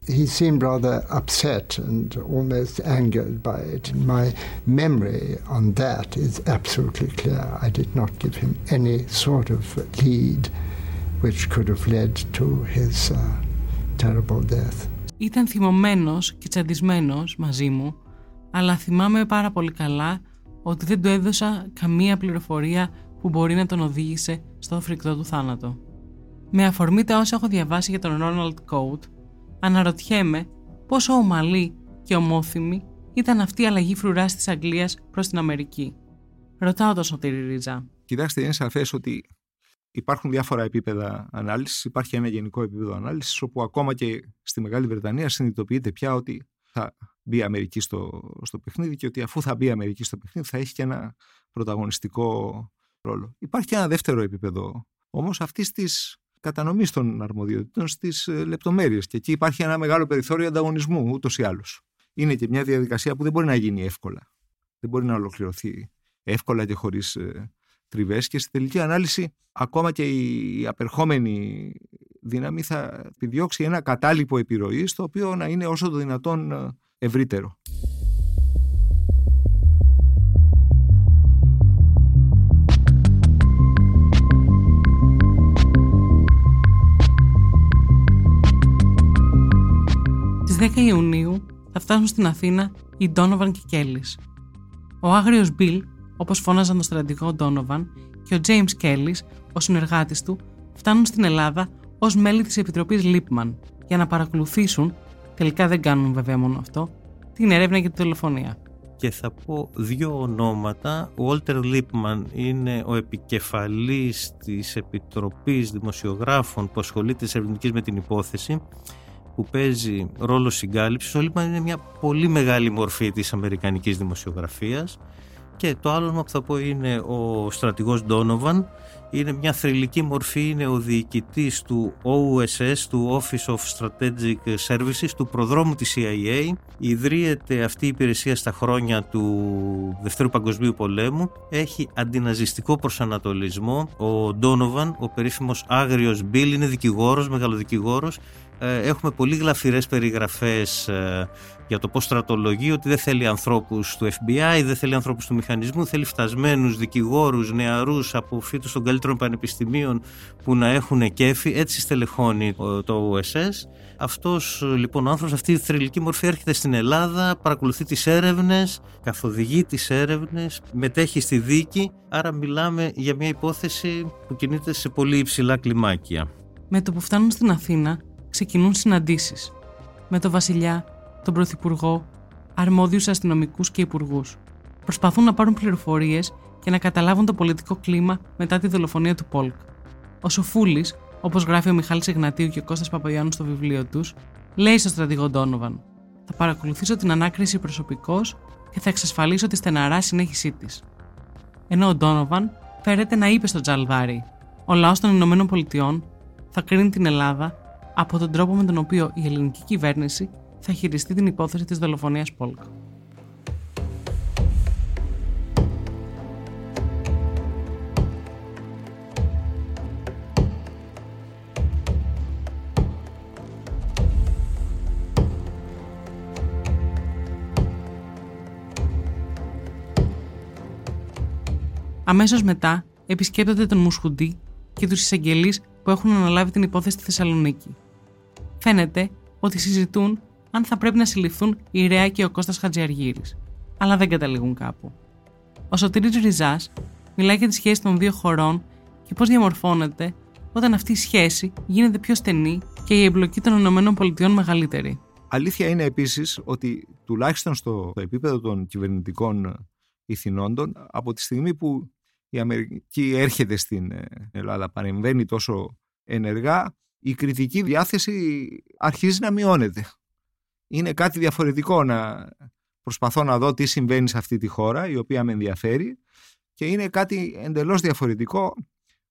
He seemed rather upset and almost angered by it. My memory on that is absolutely clear. I did not give him any sort of lead which could have led to his uh, terrible death. Ήταν θυμωμένος και τσαντισμένος μαζί μου, αλλά θυμάμαι πάρα πολύ καλά ότι δεν του έδωσα καμία πληροφορία που μπορεί να τον οδήγησε στο φρικτό του θάνατο. Με αφορμή τα όσα έχω διαβάσει για τον Ρόναλντ Κόουτ, αναρωτιέμαι πόσο ομαλή και ομόθυμη ήταν αυτή η αλλαγή φρουρά της Αγγλίας προς την Αμερική. Ρωτάω τον Σωτήρη Ρίζα. Κοιτάξτε, είναι σαφές ότι υπάρχουν διάφορα επίπεδα ανάλυσης. Υπάρχει ένα γενικό επίπεδο ανάλυσης, όπου ακόμα και στη Μεγάλη Βρετανία συνειδητοποιείται πια ότι θα μπει η Αμερική στο, στο παιχνίδι και ότι αφού θα μπει η Αμερική στο παιχνίδι θα έχει και ένα πρωταγωνιστικό ρόλο. Υπάρχει και ένα δεύτερο επίπεδο όμως αυτής της κατανομής των αρμοδιοτήτων στις ε, λεπτομέρειες. Και εκεί υπάρχει ένα μεγάλο περιθώριο ανταγωνισμού ούτως ή άλλως. Είναι και μια διαδικασία που δεν μπορεί να γίνει εύκολα. Δεν μπορεί να ολοκληρωθεί εύκολα και χωρίς ε, τριβές. Και στη τελική ανάλυση, ακόμα και η απερχόμενη δύναμη θα επιδιώξει ένα κατάλοιπο επιρροής, το οποίο να είναι όσο το δυνατόν ε, ευρύτερο. Στις 10 Ιουνίου θα φτάσουν στην Αθήνα οι Ντόνοβαν και Κέλλης. Ο άγριος Μπιλ, όπως φώναζαν τον στρατηγό Ντόνοβαν, και ο James Κέλλης, ο συνεργάτης του, φτάνουν στην Ελλάδα ως μέλη της Επιτροπής Λίπμαν για να παρακολουθήσουν, τελικά δεν κάνουν βέβαια μόνο αυτό, την έρευνα για τη δολοφονία. Και θα πω δύο ονόματα. Ο Walter Lippmann είναι ο επικεφαλής της Επιτροπής Δημοσιογράφων που ασχολείται της ερευνητικής με την υπόθεση που παίζει ρόλο συγκάλυψης. Ο Lippmann είναι μια πολύ μεγάλη μορφή της αμερικανικής δημοσιογραφίας και το άλλο που θα πω είναι ο στρατηγός Donovan είναι μια θρηλυκή μορφή, είναι ο διοικητής του OSS, του Office of Strategic Services, του προδρόμου της CIA. Ιδρύεται αυτή η υπηρεσία στα χρόνια του Δευτέρου Παγκοσμίου Πολέμου. Έχει αντιναζιστικό προσανατολισμό. Ο Ντόνοβαν, ο περίφημος άγριος Μπίλ, είναι δικηγόρος, μεγαλοδικηγόρος ε, έχουμε πολύ γλαφυρές περιγραφές ε, για το πώς στρατολογεί ότι δεν θέλει ανθρώπους του FBI, δεν θέλει ανθρώπους του μηχανισμού, θέλει φτασμένους δικηγόρους, νεαρούς από φύτους των καλύτερων πανεπιστημίων που να έχουν κέφι, έτσι στελεχώνει το OSS. Αυτός λοιπόν ο άνθρωπος, αυτή η θρηλυκή μορφή έρχεται στην Ελλάδα, παρακολουθεί τις έρευνες, καθοδηγεί τις έρευνες, μετέχει στη δίκη, άρα μιλάμε για μια υπόθεση που κινείται σε πολύ υψηλά κλιμάκια. Με το που φτάνουν στην Αθήνα, ξεκινούν συναντήσεις με τον βασιλιά, τον πρωθυπουργό, αρμόδιους αστυνομικούς και υπουργούς. Προσπαθούν να πάρουν πληροφορίες και να καταλάβουν το πολιτικό κλίμα μετά τη δολοφονία του Πόλκ. Ο Σοφούλη, όπως γράφει ο Μιχάλης Εγνατίου και ο Κώστας Παπαγιάννου στο βιβλίο τους, λέει στο στρατηγό Ντόνοβαν: Θα παρακολουθήσω την ανάκριση προσωπικώς και και θα εξασφαλίσω τη στεναρά συνέχισή της. Ενώ ο Ντόνοβαν φέρεται να είπε στο Τζαλδάρι: Ο λαός των Ηνωμένων Πολιτειών θα κρίνει την Ελλάδα από τον τρόπο με τον οποίο η ελληνική κυβέρνηση θα χειριστεί την υπόθεση της δολοφονίας Πόλκ. Αμέσως μετά επισκέπτονται τον Μουσχουντή και τους εισαγγελείς που έχουν αναλάβει την υπόθεση στη Θεσσαλονίκη. Φαίνεται ότι συζητούν αν θα πρέπει να συλληφθούν η Ρέα και ο Κώστας Χατζιαργύρης, αλλά δεν καταλήγουν κάπου. Ο Σωτήρης Ριζάς μιλάει για τη σχέση των δύο χωρών και πώς διαμορφώνεται όταν αυτή η σχέση γίνεται πιο στενή και η εμπλοκή των ΗΠΑ μεγαλύτερη. Αλήθεια είναι επίσης ότι τουλάχιστον στο επίπεδο των κυβερνητικών ηθινόντων, από τη στιγμή που η Αμερική έρχεται στην ε, Ελλάδα, παρεμβαίνει τόσο ενεργά, η κριτική διάθεση αρχίζει να μειώνεται. Είναι κάτι διαφορετικό να προσπαθώ να δω τι συμβαίνει σε αυτή τη χώρα, η οποία με ενδιαφέρει, και είναι κάτι εντελώς διαφορετικό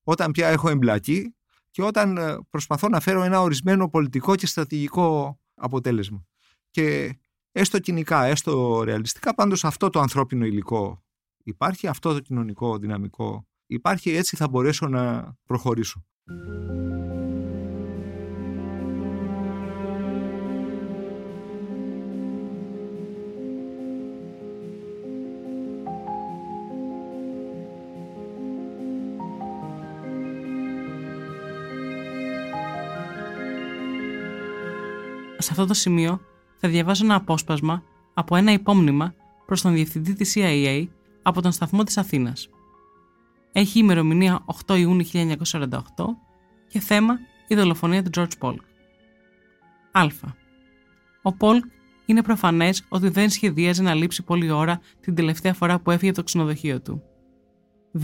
όταν πια έχω εμπλακεί και όταν ε, προσπαθώ να φέρω ένα ορισμένο πολιτικό και στρατηγικό αποτέλεσμα. Και έστω κοινικά, έστω ρεαλιστικά, πάντως αυτό το ανθρώπινο υλικό υπάρχει, αυτό το κοινωνικό δυναμικό υπάρχει, έτσι θα μπορέσω να προχωρήσω. Σε αυτό το σημείο θα διαβάσω ένα απόσπασμα από ένα υπόμνημα προς τον διευθυντή της CIA από τον σταθμό της Αθήνας. Έχει ημερομηνία 8 Ιούνιου 1948 και θέμα η δολοφονία του George Polk. Α. Ο Πολκ είναι προφανές ότι δεν σχεδίαζε να λείψει πολλή ώρα την τελευταία φορά που έφυγε από το ξενοδοχείο του. Β.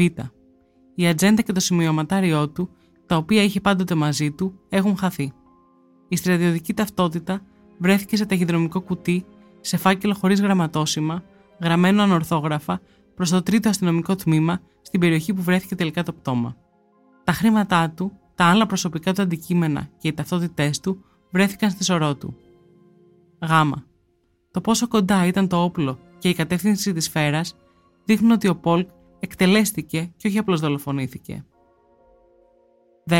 Η ατζέντα και το σημειωματάριό του, τα οποία είχε πάντοτε μαζί του, έχουν χαθεί. Η στρατιωτική ταυτότητα βρέθηκε σε ταχυδρομικό κουτί, σε φάκελο χωρίς γραμματόσημα, γραμμένο ανορθόγραφα προς το τρίτο αστυνομικό τμήμα στην περιοχή που βρέθηκε τελικά το πτώμα. Τα χρήματά του, τα άλλα προσωπικά του αντικείμενα και οι ταυτότητές του βρέθηκαν στη σωρό του. Γ. Το πόσο κοντά ήταν το όπλο και η κατεύθυνση της σφαίρας δείχνουν ότι ο Πολκ εκτελέστηκε και όχι απλώς δολοφονήθηκε. Δ.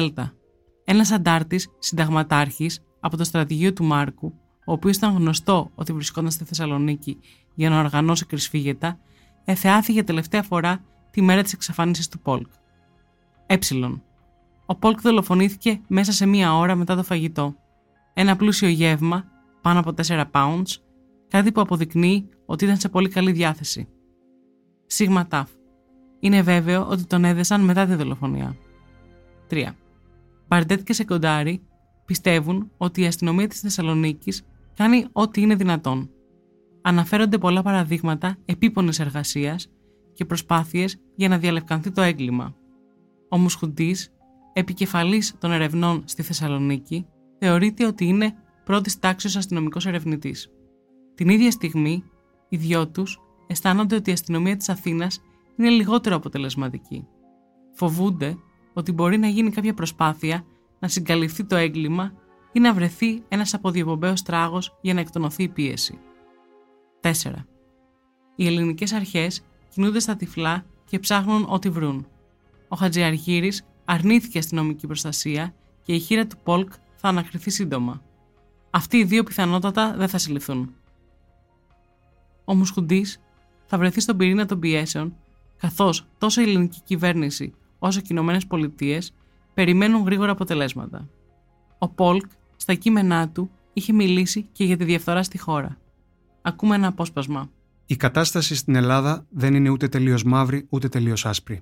Ένας αντάρτης συνταγματάρχης από το στρατηγείο του Μάρκου, ο οποίος ήταν γνωστό ότι βρισκόταν στη Θεσσαλονίκη για να οργανώσει κρυσφύγετα, εφεάθηκε τελευταία φορά τη μέρα της εξαφάνισης του Πολκ. Ε. Ο Πολκ δολοφονήθηκε μέσα σε μία ώρα μετά το φαγητό. Ένα πλούσιο γεύμα, πάνω από 4 pounds, κάτι που αποδεικνύει ότι ήταν σε πολύ καλή διάθεση. Σίγμα Ταφ. Είναι βέβαιο ότι τον έδεσαν μετά τη δολοφονία. 3. Μπαρντέτ και Σεκοντάρι πιστεύουν ότι η αστυνομία της Θεσσαλονίκης κάνει ό,τι είναι δυνατόν αναφέρονται πολλά παραδείγματα επίπονης εργασίας και προσπάθειες για να διαλευκανθεί το έγκλημα. Ο Μουσχουντής, επικεφαλής των ερευνών στη Θεσσαλονίκη, θεωρείται ότι είναι πρώτης τάξης αστυνομικός ερευνητής. Την ίδια στιγμή, οι δυο τους αισθάνονται ότι η αστυνομία της Αθήνας είναι λιγότερο αποτελεσματική. Φοβούνται ότι μπορεί να γίνει κάποια προσπάθεια να συγκαλυφθεί το έγκλημα ή να βρεθεί ένας αποδιοπομπαίος τράγος για να εκτονωθεί η πίεση. 4. Οι ελληνικές αρχές κινούνται στα τυφλά και ψάχνουν ό,τι βρουν. Ο Χατζιαργύρης αρνήθηκε αστυνομική προστασία και η χείρα του Πολκ θα ανακριθεί σύντομα. Αυτοί οι δύο πιθανότατα δεν θα συλληφθούν. Ο Μουσχουντή θα βρεθεί στον πυρήνα των πιέσεων, καθώς τόσο η ελληνική κυβέρνηση όσο και οι Ηνωμένες Πολιτείες περιμένουν γρήγορα αποτελέσματα. Ο Πολκ, στα κείμενά του, είχε μιλήσει και για τη διαφθορά στη χώρα. Ακούμε ένα απόσπασμα. Η κατάσταση στην Ελλάδα δεν είναι ούτε τελείως μαύρη ούτε τελείως άσπρη.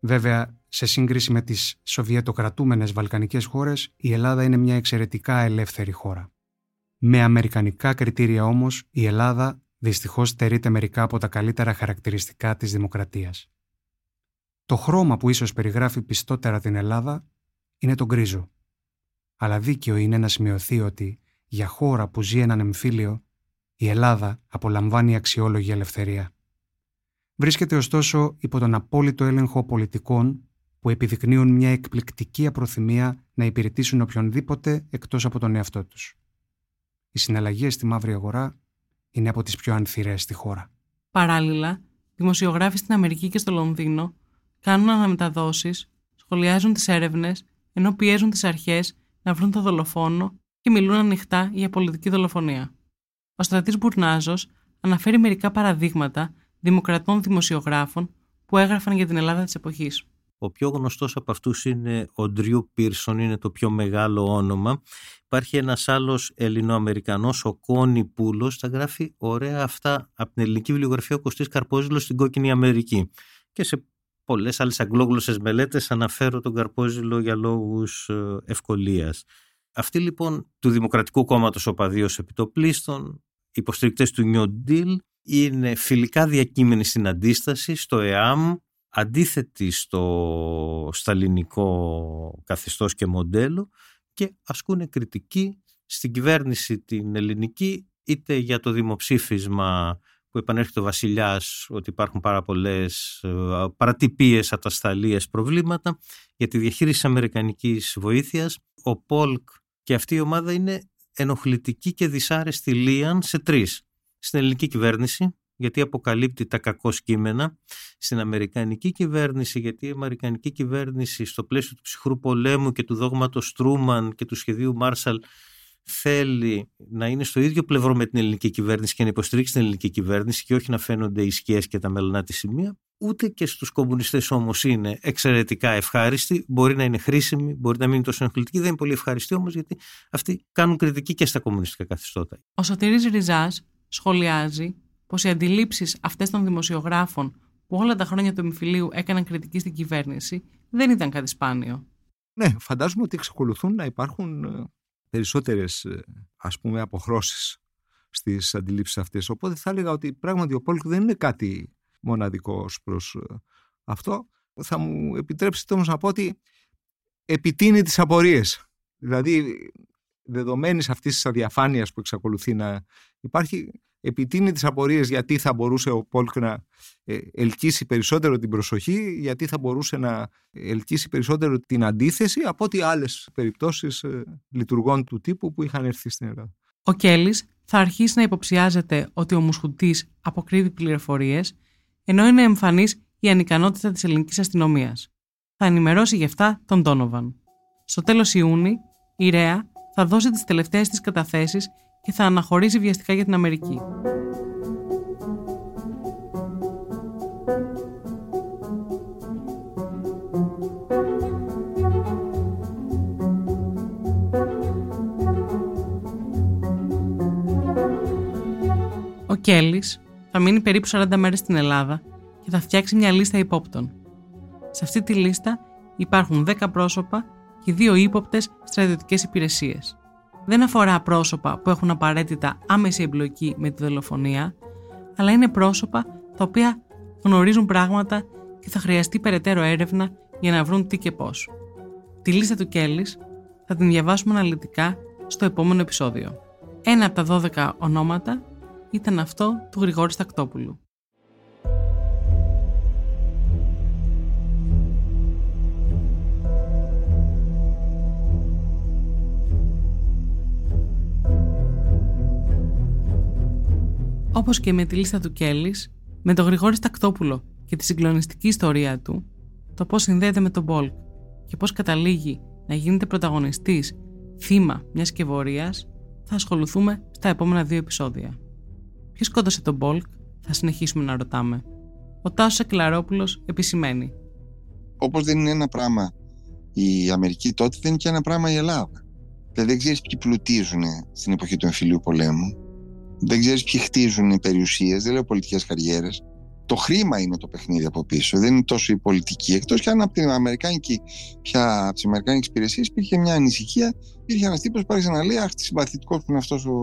Βέβαια, σε σύγκριση με τις σοβιετοκρατούμενες βαλκανικές χώρες, η Ελλάδα είναι μια εξαιρετικά ελεύθερη χώρα. Με αμερικανικά κριτήρια όμως, η Ελλάδα δυστυχώς στερείται μερικά από τα καλύτερα χαρακτηριστικά της δημοκρατίας. Το χρώμα που ίσως περιγράφει πιστότερα την Ελλάδα είναι το γκρίζο. Αλλά δίκαιο είναι να σημειωθεί ότι για χώρα που ζει έναν εμφύλιο η Ελλάδα απολαμβάνει αξιόλογη ελευθερία. Βρίσκεται ωστόσο υπό τον απόλυτο έλεγχο πολιτικών που επιδεικνύουν μια εκπληκτική απροθυμία να υπηρετήσουν οποιονδήποτε εκτός από τον εαυτό τους. Οι συναλλαγές στη μαύρη αγορά είναι από τις πιο ανθυρές στη χώρα. Παράλληλα, δημοσιογράφοι στην Αμερική και στο Λονδίνο κάνουν αναμεταδόσεις, σχολιάζουν τις έρευνες, ενώ πιέζουν τις αρχές να βρουν το δολοφόνο και μιλούν ανοιχτά για πολιτική δολοφονία. Ο στρατής Μπουρνάζος αναφέρει μερικά παραδείγματα δημοκρατών δημοσιογράφων που έγραφαν για την Ελλάδα της εποχής. Ο πιο γνωστός από αυτούς είναι ο Ντριού Πίρσον, είναι το πιο μεγάλο όνομα. Υπάρχει ένας άλλος Ελληνοαμερικανός, ο Κόνι Πούλος, τα γράφει ωραία αυτά από την ελληνική βιβλιογραφία ο Κωστής Καρπόζηλος στην Κόκκινη Αμερική. Και σε πολλές άλλες αγγλόγλωσσες μελέτες αναφέρω τον Καρπόζηλο για λόγους ε, ευκολίας. Αυτοί λοιπόν του Δημοκρατικού Κόμματος Οπαδίως Επιτοπλίστων, υποστηρικτές του New Deal, είναι φιλικά διακείμενοι στην αντίσταση, στο ΕΑΜ, αντίθετοι στο σταλινικό καθεστώς και μοντέλο και ασκούν κριτική στην κυβέρνηση την ελληνική είτε για το δημοψήφισμα που επανέρχεται ο βασιλιάς ότι υπάρχουν πάρα πολλές ε, παρατυπίες, ατασταλίες, προβλήματα για τη διαχείριση αμερικανικής βοήθειας. Ο Πολκ και αυτή η ομάδα είναι ενοχλητική και δυσάρεστη λίαν σε τρεις. Στην ελληνική κυβέρνηση, γιατί αποκαλύπτει τα κακό κείμενα στην Αμερικανική κυβέρνηση, γιατί η Αμερικανική κυβέρνηση στο πλαίσιο του ψυχρού πολέμου και του δόγματος Τρούμαν και του σχεδίου Μάρσαλ θέλει να είναι στο ίδιο πλευρό με την ελληνική κυβέρνηση και να υποστηρίξει την ελληνική κυβέρνηση και όχι να φαίνονται οι σκιές και τα μελανά της σημεία. Ούτε και στους κομμουνιστές όμως είναι εξαιρετικά ευχάριστη, μπορεί να είναι χρήσιμη, μπορεί να μην είναι τόσο ενοχλητική, δεν είναι πολύ ευχαριστή όμως γιατί αυτοί κάνουν κριτική και στα κομμουνιστικά καθεστώτα. Ο Σωτήρης Ριζάς σχολιάζει πως οι αντιλήψεις αυτές των δημοσιογράφων που όλα τα χρόνια του εμφυλίου έκαναν κριτική στην κυβέρνηση δεν ήταν κάτι σπάνιο. Ναι, φαντάζομαι ότι εξακολουθούν να υπάρχουν ε, περισσότερε ας πούμε αποχρώσεις στις αντιλήψεις αυτές. Οπότε θα έλεγα ότι πράγματι ο Πόλκ δεν είναι κάτι μοναδικό προς ε, αυτό. Θα μου επιτρέψετε όμως να πω ότι επιτείνει τις απορίες. Δηλαδή, δεδομένης αυτής της αδιαφάνειας που εξακολουθεί να υπάρχει, επιτείνει τις απορίες γιατί θα μπορούσε ο Πόλκ να ε, ελκύσει περισσότερο την προσοχή, γιατί θα μπορούσε να ελκύσει περισσότερο την αντίθεση από ότι άλλες περιπτώσεις ε, λειτουργών του τύπου που είχαν έρθει στην Ελλάδα. Ο Κέλλης θα αρχίσει να υποψιάζεται ότι ο Μουσχουτής αποκρύβει πληροφορίες, ενώ είναι εμφανής η ανικανότητα της ελληνικής αστυνομίας. Θα ενημερώσει γι' αυτά τον Τόνοβαν. Στο τέλος Ιούνι, η Ρέα θα δώσει τις τελευταίες της καταθέσεις και θα αναχωρήσει βιαστικά για την Αμερική. Ο Κέλλης θα μείνει περίπου 40 μέρες στην Ελλάδα και θα φτιάξει μια λίστα υπόπτων. Σε αυτή τη λίστα υπάρχουν 10 πρόσωπα και δύο ύποπτες στρατιωτικές υπηρεσίες δεν αφορά πρόσωπα που έχουν απαραίτητα άμεση εμπλοκή με τη δολοφονία, αλλά είναι πρόσωπα τα οποία γνωρίζουν πράγματα και θα χρειαστεί περαιτέρω έρευνα για να βρουν τι και πώς. Τη λίστα του Κέλλης θα την διαβάσουμε αναλυτικά στο επόμενο επεισόδιο. Ένα από τα 12 ονόματα ήταν αυτό του Γρηγόρη Στακτόπουλου. Όπως και με τη λίστα του Κέλλις, με τον Γρηγόρη Στακτόπουλο και τη συγκλονιστική ιστορία του, το πώς συνδέεται με τον Πολκ και πώς καταλήγει να γίνεται πρωταγωνιστής θύμα μιας σκευωρίας, θα ασχοληθούμε στα επόμενα δύο επεισόδια. Ποιος σκότωσε τον Πολκ, θα συνεχίσουμε να ρωτάμε. Ο Τάσος Σακελλαρόπουλος επισημαίνει. Όπως δεν είναι ένα πράγμα η Αμερική τότε, δεν είναι και ένα πράγμα η Ελλάδα. Δηλαδή δεν ξέρεις ποιοι πλουτίζουν στην εποχή του εμφυλίου πολέμου δεν ξέρεις ποιοι χτίζουν περιουσίες, δεν λέω πολιτικές καριέρες. Το χρήμα είναι το παιχνίδι από πίσω, δεν είναι τόσο η πολιτική. Εκτός κι αν από την Αμερικάνικη, πια από τις Αμερικάνικες υπηρεσίες υπήρχε μια ανησυχία, υπήρχε ένας τύπος που άρχισε να λέει Αχ, τι συμπαθητικός που είναι αυτός ο,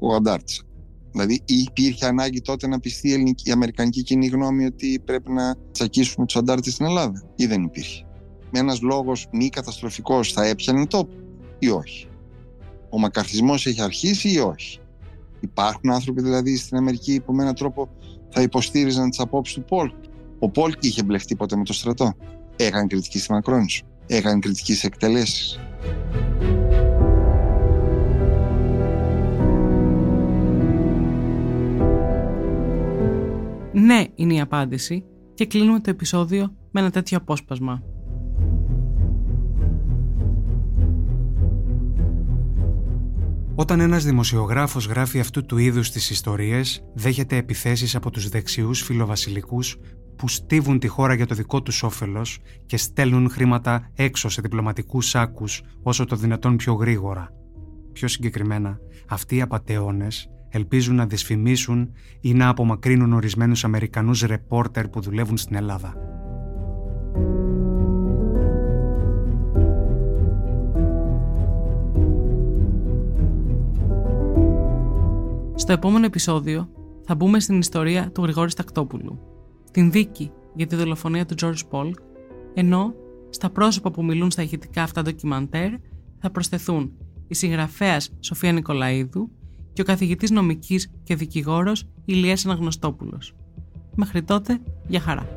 ο Αντάρτης. Δηλαδή, υπήρχε ανάγκη τότε να πιστεί η, ελληνική, η Αμερικανική κοινή γνώμη ότι πρέπει να τσακίσουμε τους Αντάρτες στην Ελλάδα, ή δεν υπήρχε. Με ένας λόγος μη καταστροφικός θα έπιανε τόπο, ή όχι. Ο μακαρθισμός έχει αρχίσει ή όχι Υπάρχουν άνθρωποι δηλαδή στην Αμερική που με έναν τρόπο θα υποστήριζαν τις απόψεις του Πολ. Ο Πολ είχε μπλεχτεί ποτέ με το στρατό. Έκανε κριτική στη Μακρόνισο. Έκανε κριτική σε εκτελέσεις. Ναι, είναι η απάντηση και κλείνουμε το επεισόδιο με ένα τέτοιο απόσπασμα. Όταν ένας δημοσιογράφος γράφει αυτού του είδους τις ιστορίες, δέχεται επιθέσεις από τους δεξιούς φιλοβασιλικούς που στίβουν τη χώρα για το δικό τους όφελος και στέλνουν χρήματα έξω σε διπλωματικούς σάκους όσο το δυνατόν πιο γρήγορα. Πιο συγκεκριμένα, αυτοί οι απατεώνες ελπίζουν να δυσφημίσουν ή να απομακρύνουν ορισμένους Αμερικανούς ρεπόρτερ που δουλεύουν στην Ελλάδα. Στο επόμενο επεισόδιο θα μπούμε στην ιστορία του Γρηγόρη Στακτόπουλου, την δίκη για τη δολοφονία του George Paul, ενώ στα πρόσωπα που μιλούν στα ηχητικά αυτά ντοκιμαντέρ θα προσθεθούν η συγγραφέας Σοφία Νικολαίδου και ο καθηγητής νομικής και δικηγόρος Ηλίας Αναγνωστόπουλος. Μέχρι τότε, για χαρά.